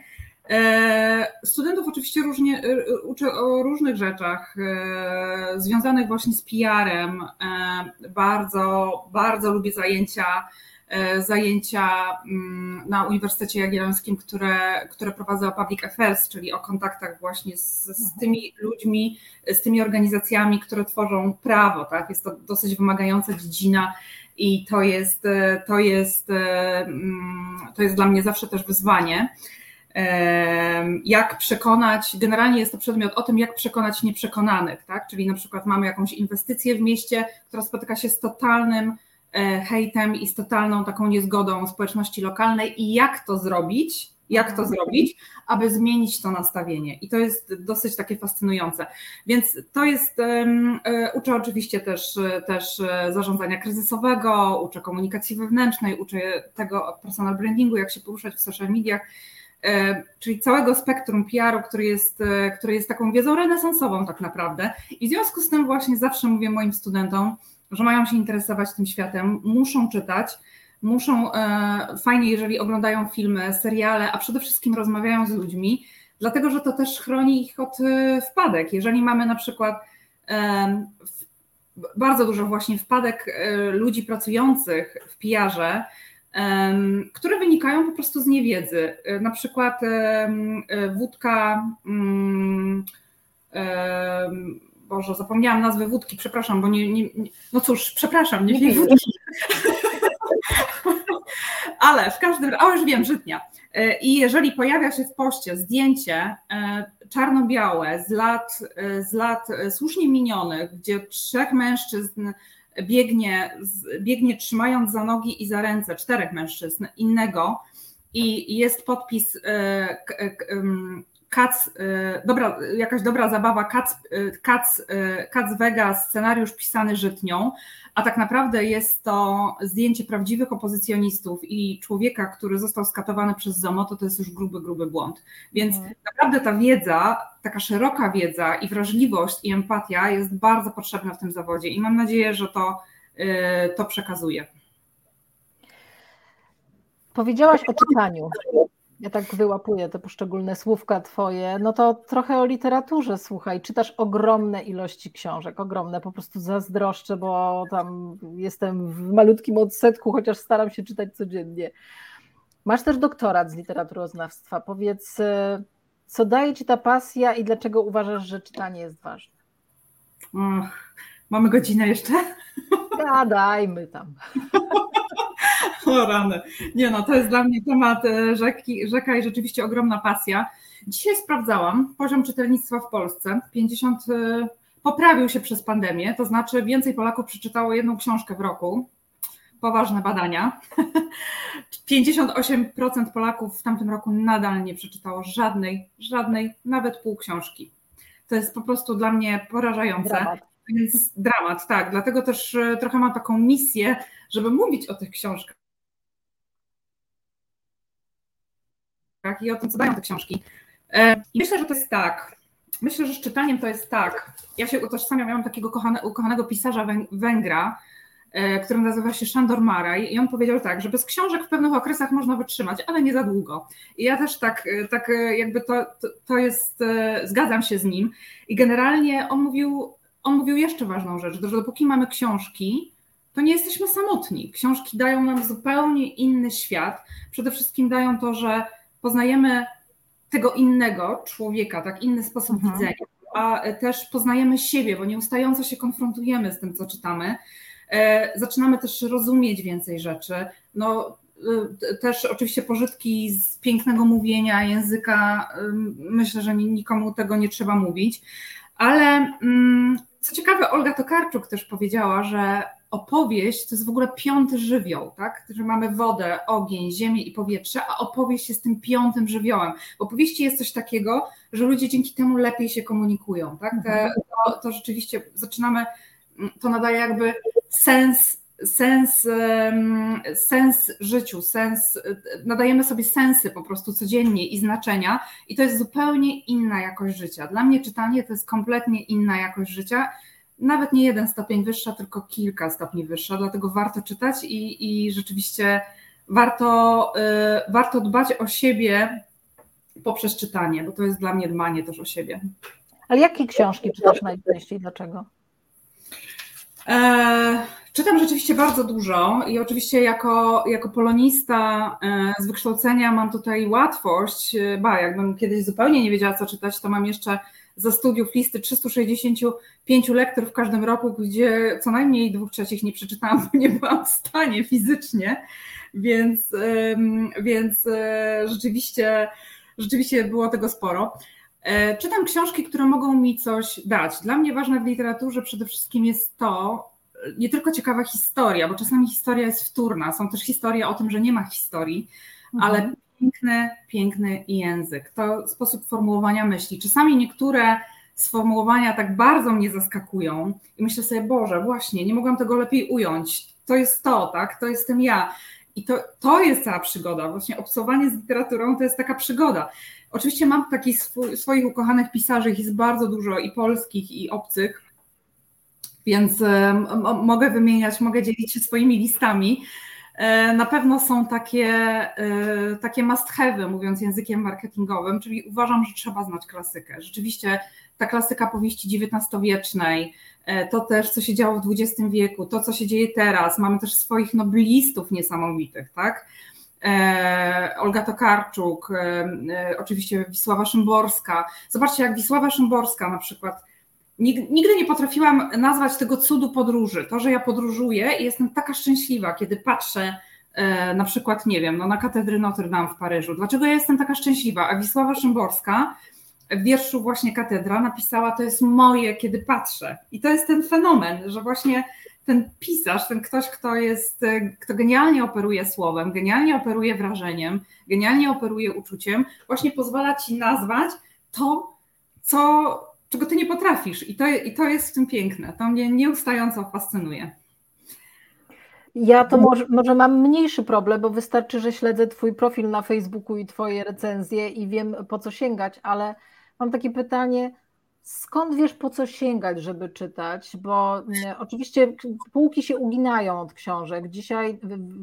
E, studentów oczywiście różnie, e, uczę o różnych rzeczach e, związanych właśnie z PR-em. Bardzo, bardzo lubię zajęcia zajęcia mm, na Uniwersytecie Jagiellońskim, które, które prowadzę o Public Affairs, czyli o kontaktach właśnie z, z mhm. tymi ludźmi, z tymi organizacjami, które tworzą prawo. Tak? Jest to dosyć wymagająca dziedzina i to jest, e, to jest, e, mm, to jest dla mnie zawsze też wyzwanie. Jak przekonać, generalnie jest to przedmiot o tym, jak przekonać nieprzekonanych, tak? Czyli na przykład mamy jakąś inwestycję w mieście, która spotyka się z totalnym E, hejtem i z totalną taką niezgodą społeczności lokalnej i jak to zrobić, jak to zrobić, aby zmienić to nastawienie. I to jest dosyć takie fascynujące. Więc to jest, e, uczę oczywiście też, też zarządzania kryzysowego, uczę komunikacji wewnętrznej, uczę tego personal brandingu, jak się poruszać w social mediach, e, czyli całego spektrum PR-u, który jest, który jest taką wiedzą renesansową tak naprawdę. I w związku z tym właśnie zawsze mówię moim studentom, że mają się interesować tym światem, muszą czytać, muszą, e, fajnie, jeżeli oglądają filmy, seriale, a przede wszystkim rozmawiają z ludźmi, dlatego że to też chroni ich od e, wpadek. Jeżeli mamy na przykład e, bardzo dużo właśnie wpadek ludzi pracujących w PR-ze, które wynikają po prostu z niewiedzy. Na przykład wódka mm, Boże, zapomniałam nazwy wódki, przepraszam, bo nie, nie, nie no cóż, przepraszam, nie, nie wódki. Ale w każdym razie, o już wiem, żytnia. E, I jeżeli pojawia się w poście zdjęcie e, czarno-białe z lat, e, z lat słusznie minionych, gdzie trzech mężczyzn biegnie, biegnie trzymając za nogi i za ręce, czterech mężczyzn innego i jest podpis Kac, dobra, jakaś dobra zabawa, Kac, Kac, Kac Vegas, scenariusz pisany żytnią, a tak naprawdę jest to zdjęcie prawdziwych opozycjonistów i człowieka, który został skatowany przez ZOMO, to to jest już gruby, gruby błąd. Więc mhm. naprawdę ta wiedza, taka szeroka wiedza i wrażliwość i empatia jest bardzo potrzebna w tym zawodzie i mam nadzieję, że to, to przekazuje. Powiedziałaś o czytaniu. Ja tak wyłapuję te poszczególne słówka twoje. No to trochę o literaturze, słuchaj. Czytasz ogromne ilości książek, ogromne. Po prostu zazdroszczę, bo tam jestem w malutkim odsetku, chociaż staram się czytać codziennie. Masz też doktorat z literaturoznawstwa. Powiedz, co daje ci ta pasja i dlaczego uważasz, że czytanie jest ważne? mamy godzinę jeszcze? Gadajmy tam. O rany. Nie no, to jest dla mnie temat e, rzeki, rzeka i rzeczywiście ogromna pasja. Dzisiaj sprawdzałam poziom czytelnictwa w Polsce. 50 e, poprawił się przez pandemię, to znaczy więcej Polaków przeczytało jedną książkę w roku. Poważne badania. 58% Polaków w tamtym roku nadal nie przeczytało żadnej, żadnej, nawet pół książki. To jest po prostu dla mnie porażające. Więc dramat, tak. Dlatego też e, trochę mam taką misję, żeby mówić o tych książkach i o tym, co dają te książki. E, I myślę, że to jest tak. Myślę, że z czytaniem to jest tak. Ja się utożsamiam, ja mam takiego kochane, ukochanego pisarza Węgra, e, który nazywa się Szandor Maraj i on powiedział tak, że bez książek w pewnych okresach można wytrzymać, ale nie za długo. I ja też tak, tak jakby to, to, to jest, zgadzam się z nim. I generalnie on mówił, on mówił jeszcze ważną rzecz, że dopóki mamy książki, to nie jesteśmy samotni. Książki dają nam zupełnie inny świat. Przede wszystkim dają to, że poznajemy tego innego człowieka, tak, inny sposób mhm. widzenia, a też poznajemy siebie, bo nieustająco się konfrontujemy z tym, co czytamy. E, zaczynamy też rozumieć więcej rzeczy. No, e, też oczywiście pożytki z pięknego mówienia, języka, myślę, że nikomu tego nie trzeba mówić, ale mm, co ciekawe, Olga Tokarczuk też powiedziała, że opowieść to jest w ogóle piąty żywioł, tak? Że mamy wodę, ogień, ziemię i powietrze, a opowieść jest tym piątym żywiołem. W opowieści jest coś takiego, że ludzie dzięki temu lepiej się komunikują, tak? Te, to, to rzeczywiście zaczynamy, to nadaje jakby sens sens, sens życiu, sens, nadajemy sobie sensy po prostu codziennie i znaczenia i to jest zupełnie inna jakość życia. Dla mnie czytanie to jest kompletnie inna jakość życia nawet nie jeden stopień wyższa, tylko kilka stopni wyższa, dlatego warto czytać i, i rzeczywiście warto, y, warto dbać o siebie poprzez czytanie, bo to jest dla mnie dbanie też o siebie. Ale jakie książki czytasz najczęściej? Dlaczego? E, czytam rzeczywiście bardzo dużo i oczywiście jako, jako polonista e, z wykształcenia mam tutaj łatwość, e, ba, jakbym kiedyś zupełnie nie wiedziała co czytać, to mam jeszcze za studiów listy 365 lektur w każdym roku, gdzie co najmniej dwóch trzecich nie przeczytałam, bo nie byłam w stanie fizycznie, więc, więc e, rzeczywiście, rzeczywiście było tego sporo. Czytam książki, które mogą mi coś dać. Dla mnie ważne w literaturze przede wszystkim jest to, nie tylko ciekawa historia, bo czasami historia jest wtórna. Są też historie o tym, że nie ma historii, mhm. ale piękny, piękny język. To sposób formułowania myśli. Czasami niektóre sformułowania tak bardzo mnie zaskakują i myślę sobie, Boże, właśnie, nie mogłam tego lepiej ująć. To jest to, tak? To jestem ja. I to, to jest cała przygoda. Właśnie obcowanie z literaturą to jest taka przygoda. Oczywiście mam takich swój, swoich ukochanych pisarzy, jest bardzo dużo i polskich, i obcych, więc mogę wymieniać, mogę dzielić się swoimi listami. E, na pewno są takie, e, takie must have, mówiąc językiem marketingowym, czyli uważam, że trzeba znać klasykę. Rzeczywiście ta klasyka powieści XIX-wiecznej, e, to też, co się działo w XX wieku, to, co się dzieje teraz. Mamy też swoich noblistów niesamowitych, tak? Olga Tokarczuk, oczywiście Wisława Szymborska. Zobaczcie, jak Wisława Szymborska na przykład Nigdy nie potrafiłam nazwać tego cudu podróży. To, że ja podróżuję i jestem taka szczęśliwa, kiedy patrzę e, na przykład, nie wiem, no na katedry Notre Dame w Paryżu. Dlaczego ja jestem taka szczęśliwa? A Wisława Szymborska w wierszu właśnie Katedra napisała, to jest moje, kiedy patrzę. I to jest ten fenomen, że właśnie ten pisarz, ten ktoś, kto jest, e, kto genialnie operuje słowem, genialnie operuje wrażeniem, genialnie operuje uczuciem, właśnie pozwala ci nazwać to, co, czego ty nie potrafisz. I to, I to jest w tym piękne. To mnie nieustająco fascynuje. Ja to może, może, mam mniejszy problem, bo wystarczy, że śledzę Twój profil na Facebooku i Twoje recenzje i wiem po co sięgać, ale mam takie pytanie, skąd wiesz po co sięgać, żeby czytać? Bo mm, oczywiście półki się uginają od książek. Dzisiaj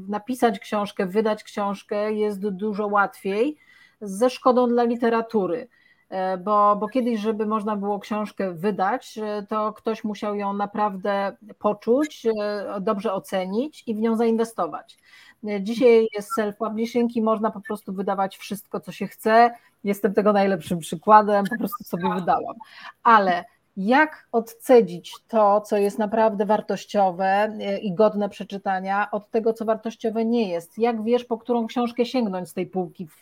napisać książkę, wydać książkę jest dużo łatwiej ze szkodą dla literatury. E, bo, bo kiedyś, żeby można było książkę wydać, e, to ktoś musiał ją naprawdę poczuć, e, dobrze ocenić i w nią zainwestować. Dzisiaj jest self-publishing i można po prostu wydawać wszystko, co się chce. Jestem tego najlepszym przykładem, po prostu sobie wydałam. Ale jak odcedzić to, co jest naprawdę wartościowe i godne przeczytania, od tego, co wartościowe nie jest? Jak wiesz, po którą książkę sięgnąć z tej półki w,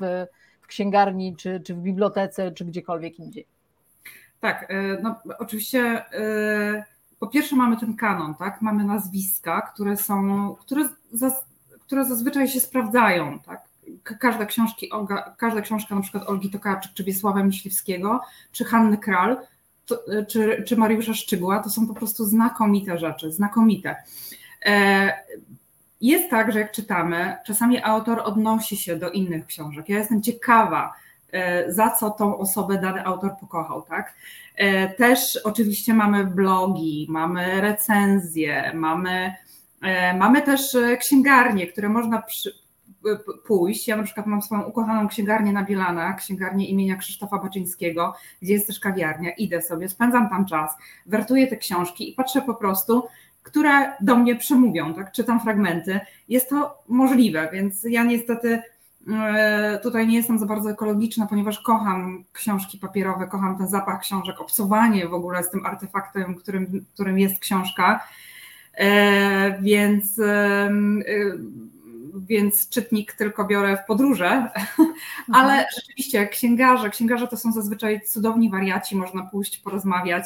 księgarni, czy, czy w bibliotece, czy gdziekolwiek indziej. Tak, e, no oczywiście e, po pierwsze mamy ten kanon, tak? Mamy nazwiska, które są, które, które zazwyczaj się sprawdzają, tak? Każda, książki, każda książka na przykład Olgi Tokarczyk, czy Wiesława Myśliwskiego, czy Hanny Kral, to, e, czy, czy Mariusza Szczygła, to są po prostu znakomite rzeczy, znakomite. Jest tak, że jak czytamy, czasami autor odnosi się do innych książek. Ja jestem ciekawa, e, za co tą osobę dany autor pokochał, tak? E, też oczywiście mamy blogi, mamy recenzje, mamy, e, mamy też księgarnie, które można przy, pójść. Ja na przykład mam swoją ukochaną księgarnię na Bielana, księgarnię imienia Krzysztofa Baczyńskiego, gdzie jest też kawiarnia. Idę sobie, spędzam tam czas, wertuję te książki i patrzę po prostu, które do mnie przemówią, tak? czytam fragmenty. Jest to możliwe, więc ja niestety e, tutaj nie jestem za bardzo ekologiczna, ponieważ kocham książki papierowe, kocham ten zapach książek, obcowanie w ogóle z tym artefaktem, którym, którym jest książka. E, więc, e, więc czytnik tylko biorę w podróże, mhm. ale rzeczywiście księgarze, księgarze to są zazwyczaj cudowni wariaci, można pójść, porozmawiać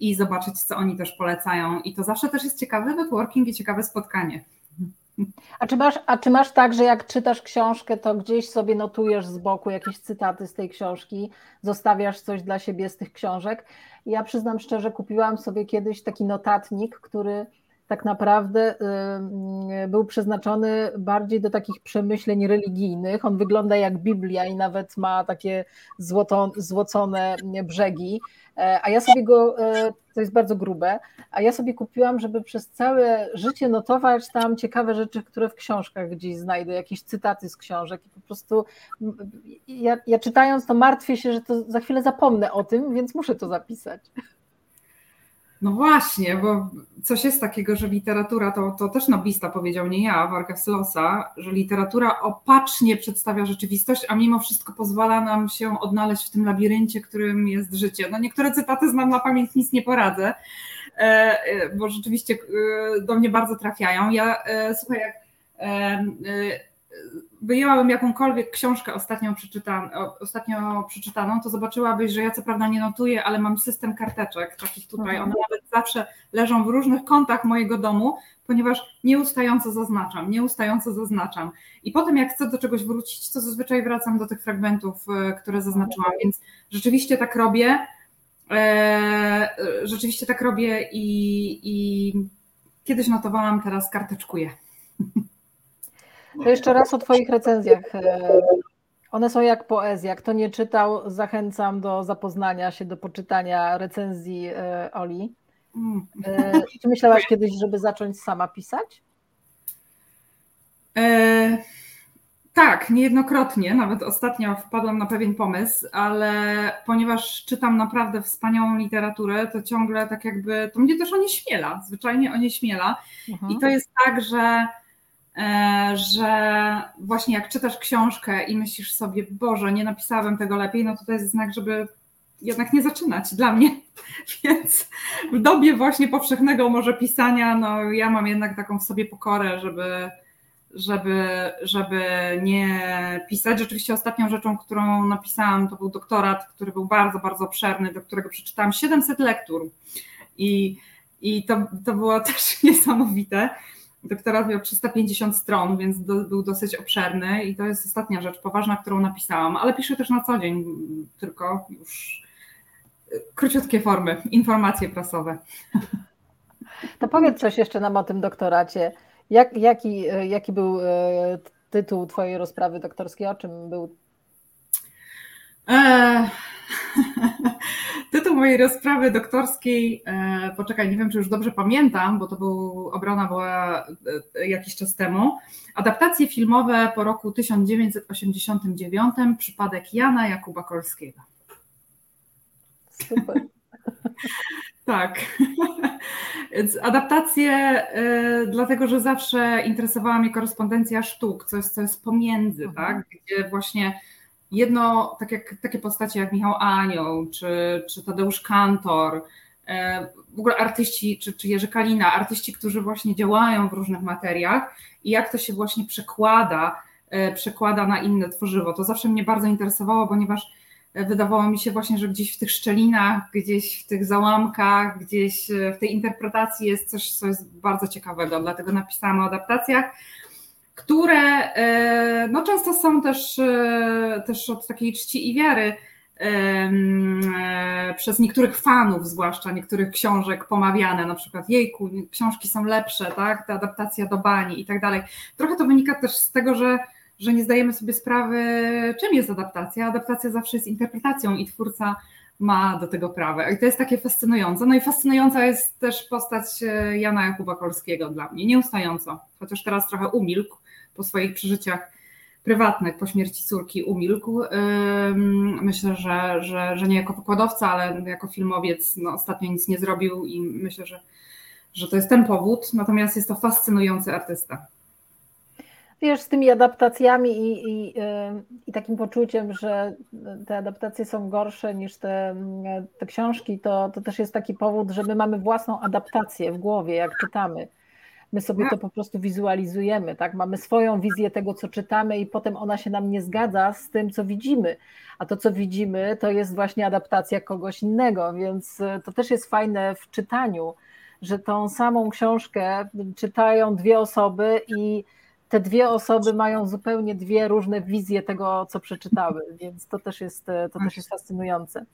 i zobaczyć, co oni też polecają. I to zawsze też jest ciekawy networking i ciekawe spotkanie. A czy, masz, a czy masz tak, że jak czytasz książkę, to gdzieś sobie notujesz z boku jakieś cytaty z tej książki, zostawiasz coś dla siebie z tych książek? Ja przyznam szczerze, kupiłam sobie kiedyś taki notatnik, który tak naprawdę y, był przeznaczony bardziej do takich przemyśleń religijnych. On wygląda jak Biblia i nawet ma takie złoto, złocone brzegi. E, a ja sobie go, e, to jest bardzo grube, a ja sobie kupiłam, żeby przez całe życie notować tam ciekawe rzeczy, które w książkach gdzieś znajdę, jakieś cytaty z książek i po prostu ja, ja czytając to martwię się, że to za chwilę zapomnę o tym, więc muszę to zapisać. No właśnie, bo coś jest takiego, że literatura, to, to też noblista powiedział, nie ja, Vargas Llosa, że literatura opacznie przedstawia rzeczywistość, a mimo wszystko pozwala nam się odnaleźć w tym labiryncie, którym jest życie. No niektóre cytaty znam na pamięć, nic nie poradzę, e, e, bo rzeczywiście e, do mnie bardzo trafiają. Ja, słuchaj, jak wyjęłabym jakąkolwiek książkę ostatnio, przeczytan, ostatnio przeczytaną, to zobaczyłabyś, że ja co prawda nie notuję, ale mam system karteczek takich tutaj. Mhm. One nawet zawsze leżą w różnych kątach mojego domu, ponieważ nieustająco zaznaczam, nieustająco zaznaczam. I potem jak chcę do czegoś wrócić, to zazwyczaj wracam do tych fragmentów, e, które zaznaczyłam, mhm. więc rzeczywiście tak robię. E, rzeczywiście tak robię i, i kiedyś notowałam, teraz karteczkuję. To jeszcze raz o Twoich recenzjach. E, one są jak poezja. Kto nie czytał, zachęcam do zapoznania się, do poczytania recenzji e, Oli. E, czy myślałaś kiedyś, żeby zacząć sama pisać? E, tak, niejednokrotnie. Nawet ostatnio wpadłam na pewien pomysł, ale ponieważ czytam naprawdę wspaniałą literaturę, to ciągle tak jakby to mnie też onieśmiela, zwyczajnie onieśmiela. Mhm. I to jest tak, że że właśnie jak czytasz książkę i myślisz sobie, Boże, nie napisałem tego lepiej, no to to jest znak, żeby jednak nie zaczynać dla mnie. Więc w dobie właśnie powszechnego może pisania, no ja mam jednak taką w sobie pokorę, żeby, żeby, żeby nie pisać. Rzeczywiście ostatnią rzeczą, którą napisałam, to był doktorat, który był bardzo, bardzo obszerny, do którego przeczytałam 700 lektur. I, i to, to było też niesamowite doktorat miał 350 stron, więc do, był dosyć obszerny i to jest ostatnia rzecz poważna, którą napisałam, ale piszę też na co dzień, tylko już króciutkie formy, informacje prasowe. To powiedz coś jeszcze nam o tym doktoracie. Jak, jaki, jaki był e, tytuł Twojej rozprawy doktorskiej? O czym był? Eee, tytuł mojej rozprawy doktorskiej, e, poczekaj, nie wiem, czy już dobrze pamiętam, bo to był, obrona była e, jakiś czas temu. Adaptacje filmowe po roku 1989, przypadek Jana Jakuba Kolskiego. Super. Tak. Adaptacje, y, dlatego że zawsze interesowała mnie korespondencja sztuk, coś, co jest pomiędzy, mhm. tak? Gdzie właśnie jedno, tak jak, takie postacie jak Michał Anioł, czy, czy Tadeusz Kantor, y, w ogóle artyści, czy, czy Jerzy Kalina, artyści, którzy właśnie działają w różnych materiach i jak to się właśnie przekłada, y, przekłada na inne tworzywo. To zawsze mnie bardzo interesowało, ponieważ wydawało mi się właśnie, że gdzieś w tych szczelinach, gdzieś w tych załamkach, gdzieś e, w tej interpretacji jest coś, co jest bardzo ciekawego, dlatego napisałam o adaptacjach, które e, no, często są też, e, też od takiej czci i wiary przez niektórych fanów, zwłaszcza niektórych książek pomawiane, na przykład jejku, książki są lepsze, tak, ta adaptacja do bani i tak dalej. Trochę to wynika też z tego, że że nie zdajemy sobie sprawy, czym jest adaptacja. Adaptacja zawsze jest interpretacją i twórca ma do tego prawo. I to jest takie fascynujące. No i fascynująca jest też postać e, Jana Jakuba Kolskiego dla mnie, nieustająco. Chociaż teraz trochę umilkł po swoich przeżyciach prywatnych, po śmierci córki umilkł. Myślę, że, że, że nie jako wykładowca, ale jako filmowiec no, ostatnio nic nie zrobił i myślę, że, że to jest ten powód. Natomiast jest to fascynujący artysta wiesz, z tymi adaptacjami i, i, i, takim poczuciem, że te adaptacje są gorsze niż te, te książki, to, to też jest taki powód, że my mamy własną adaptację w głowie, jak czytamy. My sobie to po prostu wizualizujemy, tak? Mamy swoją wizję tego, co czytamy, i potem ona się nam nie zgadza z tym, co widzimy. A to, co widzimy, to jest właśnie adaptacja kogoś innego, więc to też jest fajne w czytaniu, że tą samą książkę czytają dwie osoby i te dwie osoby mają zupełnie dwie różne wizje tego, co przeczytały, więc to też jest, to też jest fascynujące.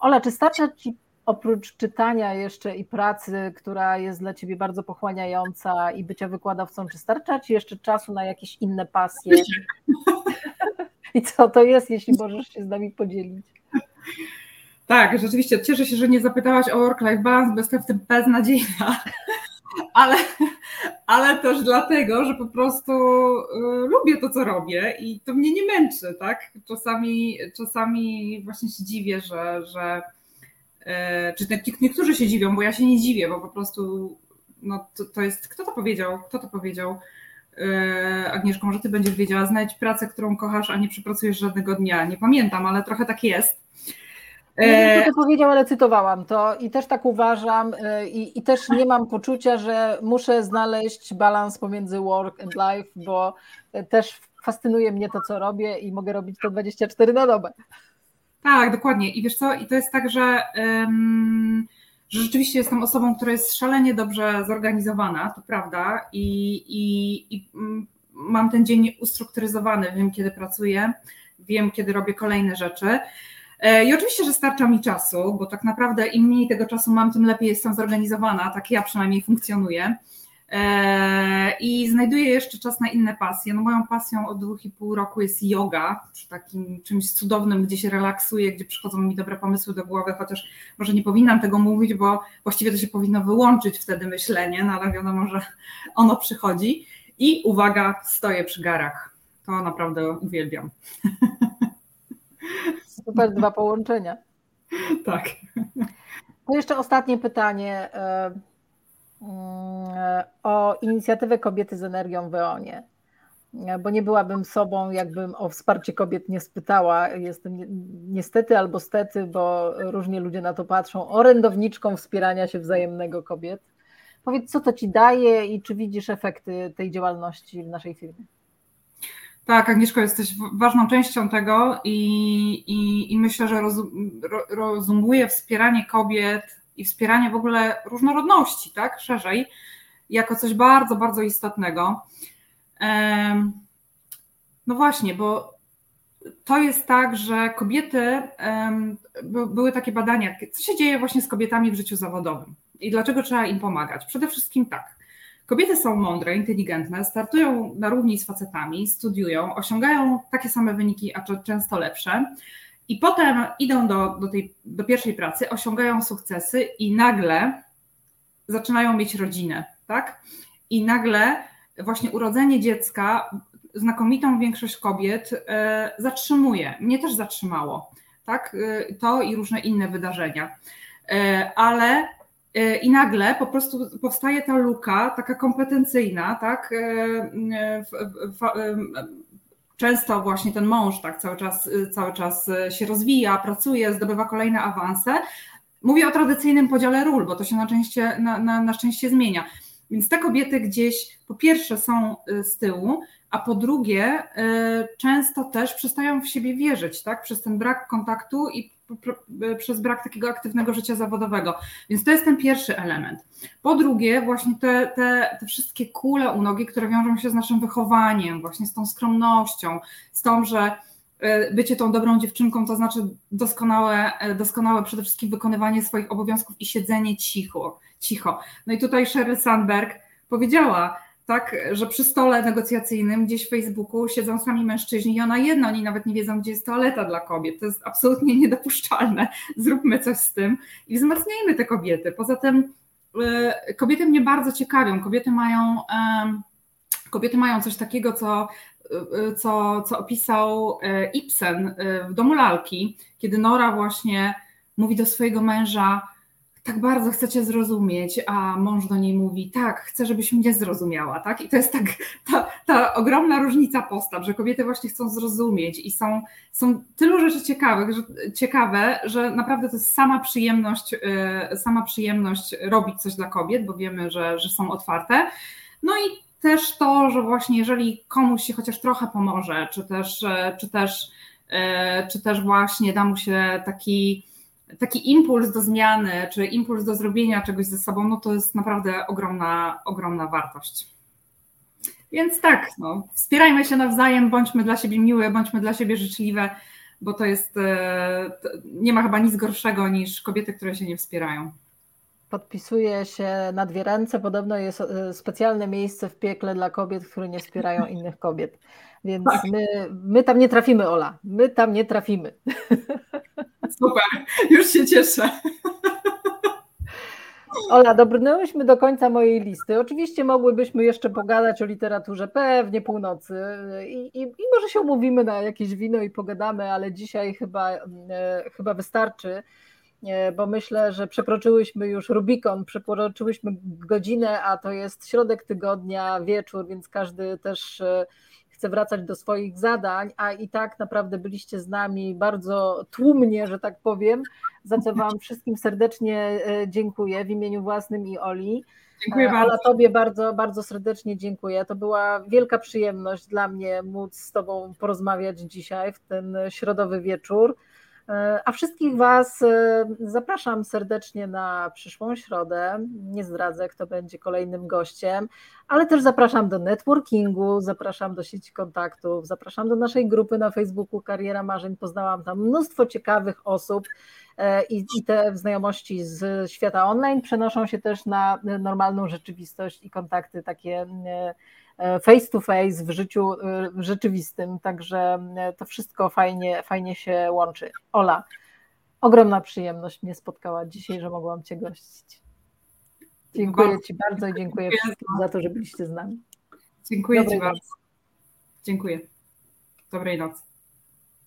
Ola, czy starcza Ci oprócz czytania jeszcze i pracy, która jest dla Ciebie bardzo pochłaniająca i bycia wykładowcą, czy starcza Ci jeszcze czasu na jakieś inne pasje? I co to jest, jeśli możesz się z nami podzielić? Tak, rzeczywiście. Cieszę się, że nie zapytałaś o work-life balance, bo jestem w tym beznadziejna ale, ale też dlatego, że po prostu y, lubię to, co robię i to mnie nie męczy, tak? Czasami, czasami właśnie się dziwię, że, że czy niektórzy się dziwią, bo ja się nie dziwię, bo po prostu no, to, to jest, kto to powiedział, kto to powiedział? Y, Agnieszko, może ty będziesz wiedziała, znajdź pracę, którą kochasz, a nie przepracujesz żadnego dnia. Nie pamiętam, ale trochę tak jest. Nie wiem, kto to powiedział, ale cytowałam to i też tak uważam e, i, i, też nie mam poczucia, że muszę znaleźć balans pomiędzy work and life, bo też fascynuje mnie to, co robię i mogę robić to 24 na dobę. Tak, dokładnie. I wiesz co, i to jest tak, że, um, że rzeczywiście jestem osobą, która jest szalenie dobrze zorganizowana, to prawda, i, i, i mm, mam ten dzień ustrukturyzowany, wiem kiedy pracuję, wiem kiedy robię kolejne rzeczy. E, I oczywiście, że starcza mi czasu, bo tak naprawdę im mniej tego czasu mam, tym lepiej jestem zorganizowana, tak ja przynajmniej funkcjonuję. E, I znajduję jeszcze czas na inne pasje. No moją pasją od dwóch i pół roku jest yoga, takim czymś cudownym, gdzie się relaksuję, gdzie przychodzą mi dobre pomysły do głowy, chociaż może nie powinnam tego mówić, bo właściwie to się powinno wyłączyć wtedy myślenie, no ale wiadomo, że ono przychodzi. I uwaga, stoję przy garach. To naprawdę uwielbiam. Super dwa połączenia. Tak. To jeszcze ostatnie pytanie e, o inicjatywę Kobiety z Energią w EONie. Bo nie byłabym sobą, jakbym o wsparcie kobiet nie spytała. Jestem niestety albo stety, bo różnie ludzie na to patrzą, orędowniczką wspierania się wzajemnego kobiet. Powiedz, co to ci daje i czy widzisz efekty tej działalności w naszej firmie? Tak, Agnieszko, jesteś ważną częścią tego i, i, i myślę, że rozum, rozumuje wspieranie kobiet i wspieranie w ogóle różnorodności, tak, szerzej, jako coś bardzo, bardzo istotnego. No właśnie, bo to jest tak, że kobiety, były takie badania, co się dzieje właśnie z kobietami w życiu zawodowym i dlaczego trzeba im pomagać. Przede wszystkim tak. Kobiety są mądre, inteligentne, startują na równi z facetami, studiują, osiągają takie same wyniki, a często lepsze, i potem idą do, do, tej, do pierwszej pracy, osiągają sukcesy i nagle zaczynają mieć rodzinę, tak? I nagle właśnie urodzenie dziecka znakomitą większość kobiet e, zatrzymuje. Mnie też zatrzymało, tak? E, to i różne inne wydarzenia. E, ale i nagle po prostu powstaje ta luka, taka kompetencyjna, tak? Często właśnie ten mąż tak cały czas, cały czas się rozwija, pracuje, zdobywa kolejne awanse. Mówię o tradycyjnym podziale ról, bo to się na, szczęście, na, na, na szczęście zmienia. Więc te kobiety gdzieś po pierwsze są z tyłu, a po drugie y, często też przestają w siebie wierzyć, tak? Przez ten brak kontaktu i y, przez brak takiego aktywnego życia zawodowego. Więc to jest ten pierwszy element. Po drugie, właśnie te, te, te wszystkie kule u nogi, które wiążą się z naszym wychowaniem, właśnie z tą skromnością, z tą, że y, bycie tą dobrą dziewczynką to znaczy doskonałe, doskonałe przede wszystkim wykonywanie swoich obowiązków i siedzenie cicho. cicho. No i tutaj Sheryl Sandberg powiedziała, tak, że przy stole negocjacyjnym gdzieś w Facebooku siedzą sami mężczyźni i ona jedna, oni nawet nie wiedzą, gdzie jest toaleta dla kobiet. To jest absolutnie niedopuszczalne. Zróbmy coś z tym i wzmacniajmy te kobiety. Poza tym y, kobiety mnie bardzo ciekawią. Kobiety mają, kobiety mają coś takiego, co, y, co, co opisał y, Ibsen w Domu Lalki, kiedy Nora właśnie mówi do swojego męża, tak bardzo chcecie zrozumieć, a mąż do niej mówi, tak, chcę, żebyś mnie zrozumiała, tak? I to jest tak ta, ta ogromna różnica postaw, że kobiety właśnie chcą zrozumieć i są, są tylu rzeczy ciekawych, że, ciekawe, że naprawdę to jest sama przyjemność, yy, sama przyjemność robić coś dla kobiet, bo wiemy, że, że są otwarte. No i też to, że właśnie jeżeli komuś się chociaż trochę pomoże, czy też, czy też, yy, czy też właśnie da mu się taki taki impuls do zmiany, czy impuls do zrobienia czegoś ze sobą, no to jest naprawdę ogromna, ogromna wartość. Więc tak, no, wspierajmy się nawzajem, bądźmy dla siebie miłe, bądźmy dla siebie życzliwe, bo to jest, e, nie ma chyba nic gorszego niż kobiety, które się nie wspierają. Podpisuje się na dwie ręce. Podobno jest e, specjalne miejsce w piekle dla kobiet, które nie wspierają innych kobiet. Więc tak. my, my tam nie trafimy, Ola. My tam nie trafimy. Super, już się cieszę. Ola, dobrnęłyśmy do końca mojej listy. Oczywiście mogłybyśmy jeszcze pogadać o literaturze pewnie północy i, i, i może się umówimy na jakieś wino i pogadamy, ale dzisiaj chyba, e, chyba wystarczy, e, bo myślę, że przekroczyłyśmy już Rubikon, przekroczyłyśmy godzinę, a to jest środek tygodnia, wieczór, więc każdy też e, chce wracać do swoich zadań, a i tak naprawdę byliście z nami bardzo tłumnie, że tak powiem, za co Wam wszystkim serdecznie e, dziękuję w imieniu własnym i Oli. Dziękuję e, bardzo. Ale Tobie bardzo, bardzo serdecznie dziękuję. To była wielka przyjemność dla mnie móc z Tobą porozmawiać dzisiaj w ten środowy wieczór. E, a wszystkich Was e, zapraszam serdecznie na przyszłą środę. Nie zdradzę, kto będzie kolejnym gościem, ale też zapraszam do networkingu, zapraszam do sieci kontaktów, zapraszam do naszej grupy na Facebooku Kariera Marzeń. Poznałam tam mnóstwo ciekawych osób e, i, i te znajomości z świata online przenoszą się też na normalną rzeczywistość i kontakty takie face to face w życiu rzeczywistym, także to wszystko fajnie, fajnie się łączy. Ola, ogromna przyjemność mnie spotkała dzisiaj, że mogłam Cię gościć. Dziękuję Ci bardzo i dziękuję wszystkim za to, że byliście z nami. Dziękuję Dobrej Ci bardzo. Dziękuję. Dobrej nocy.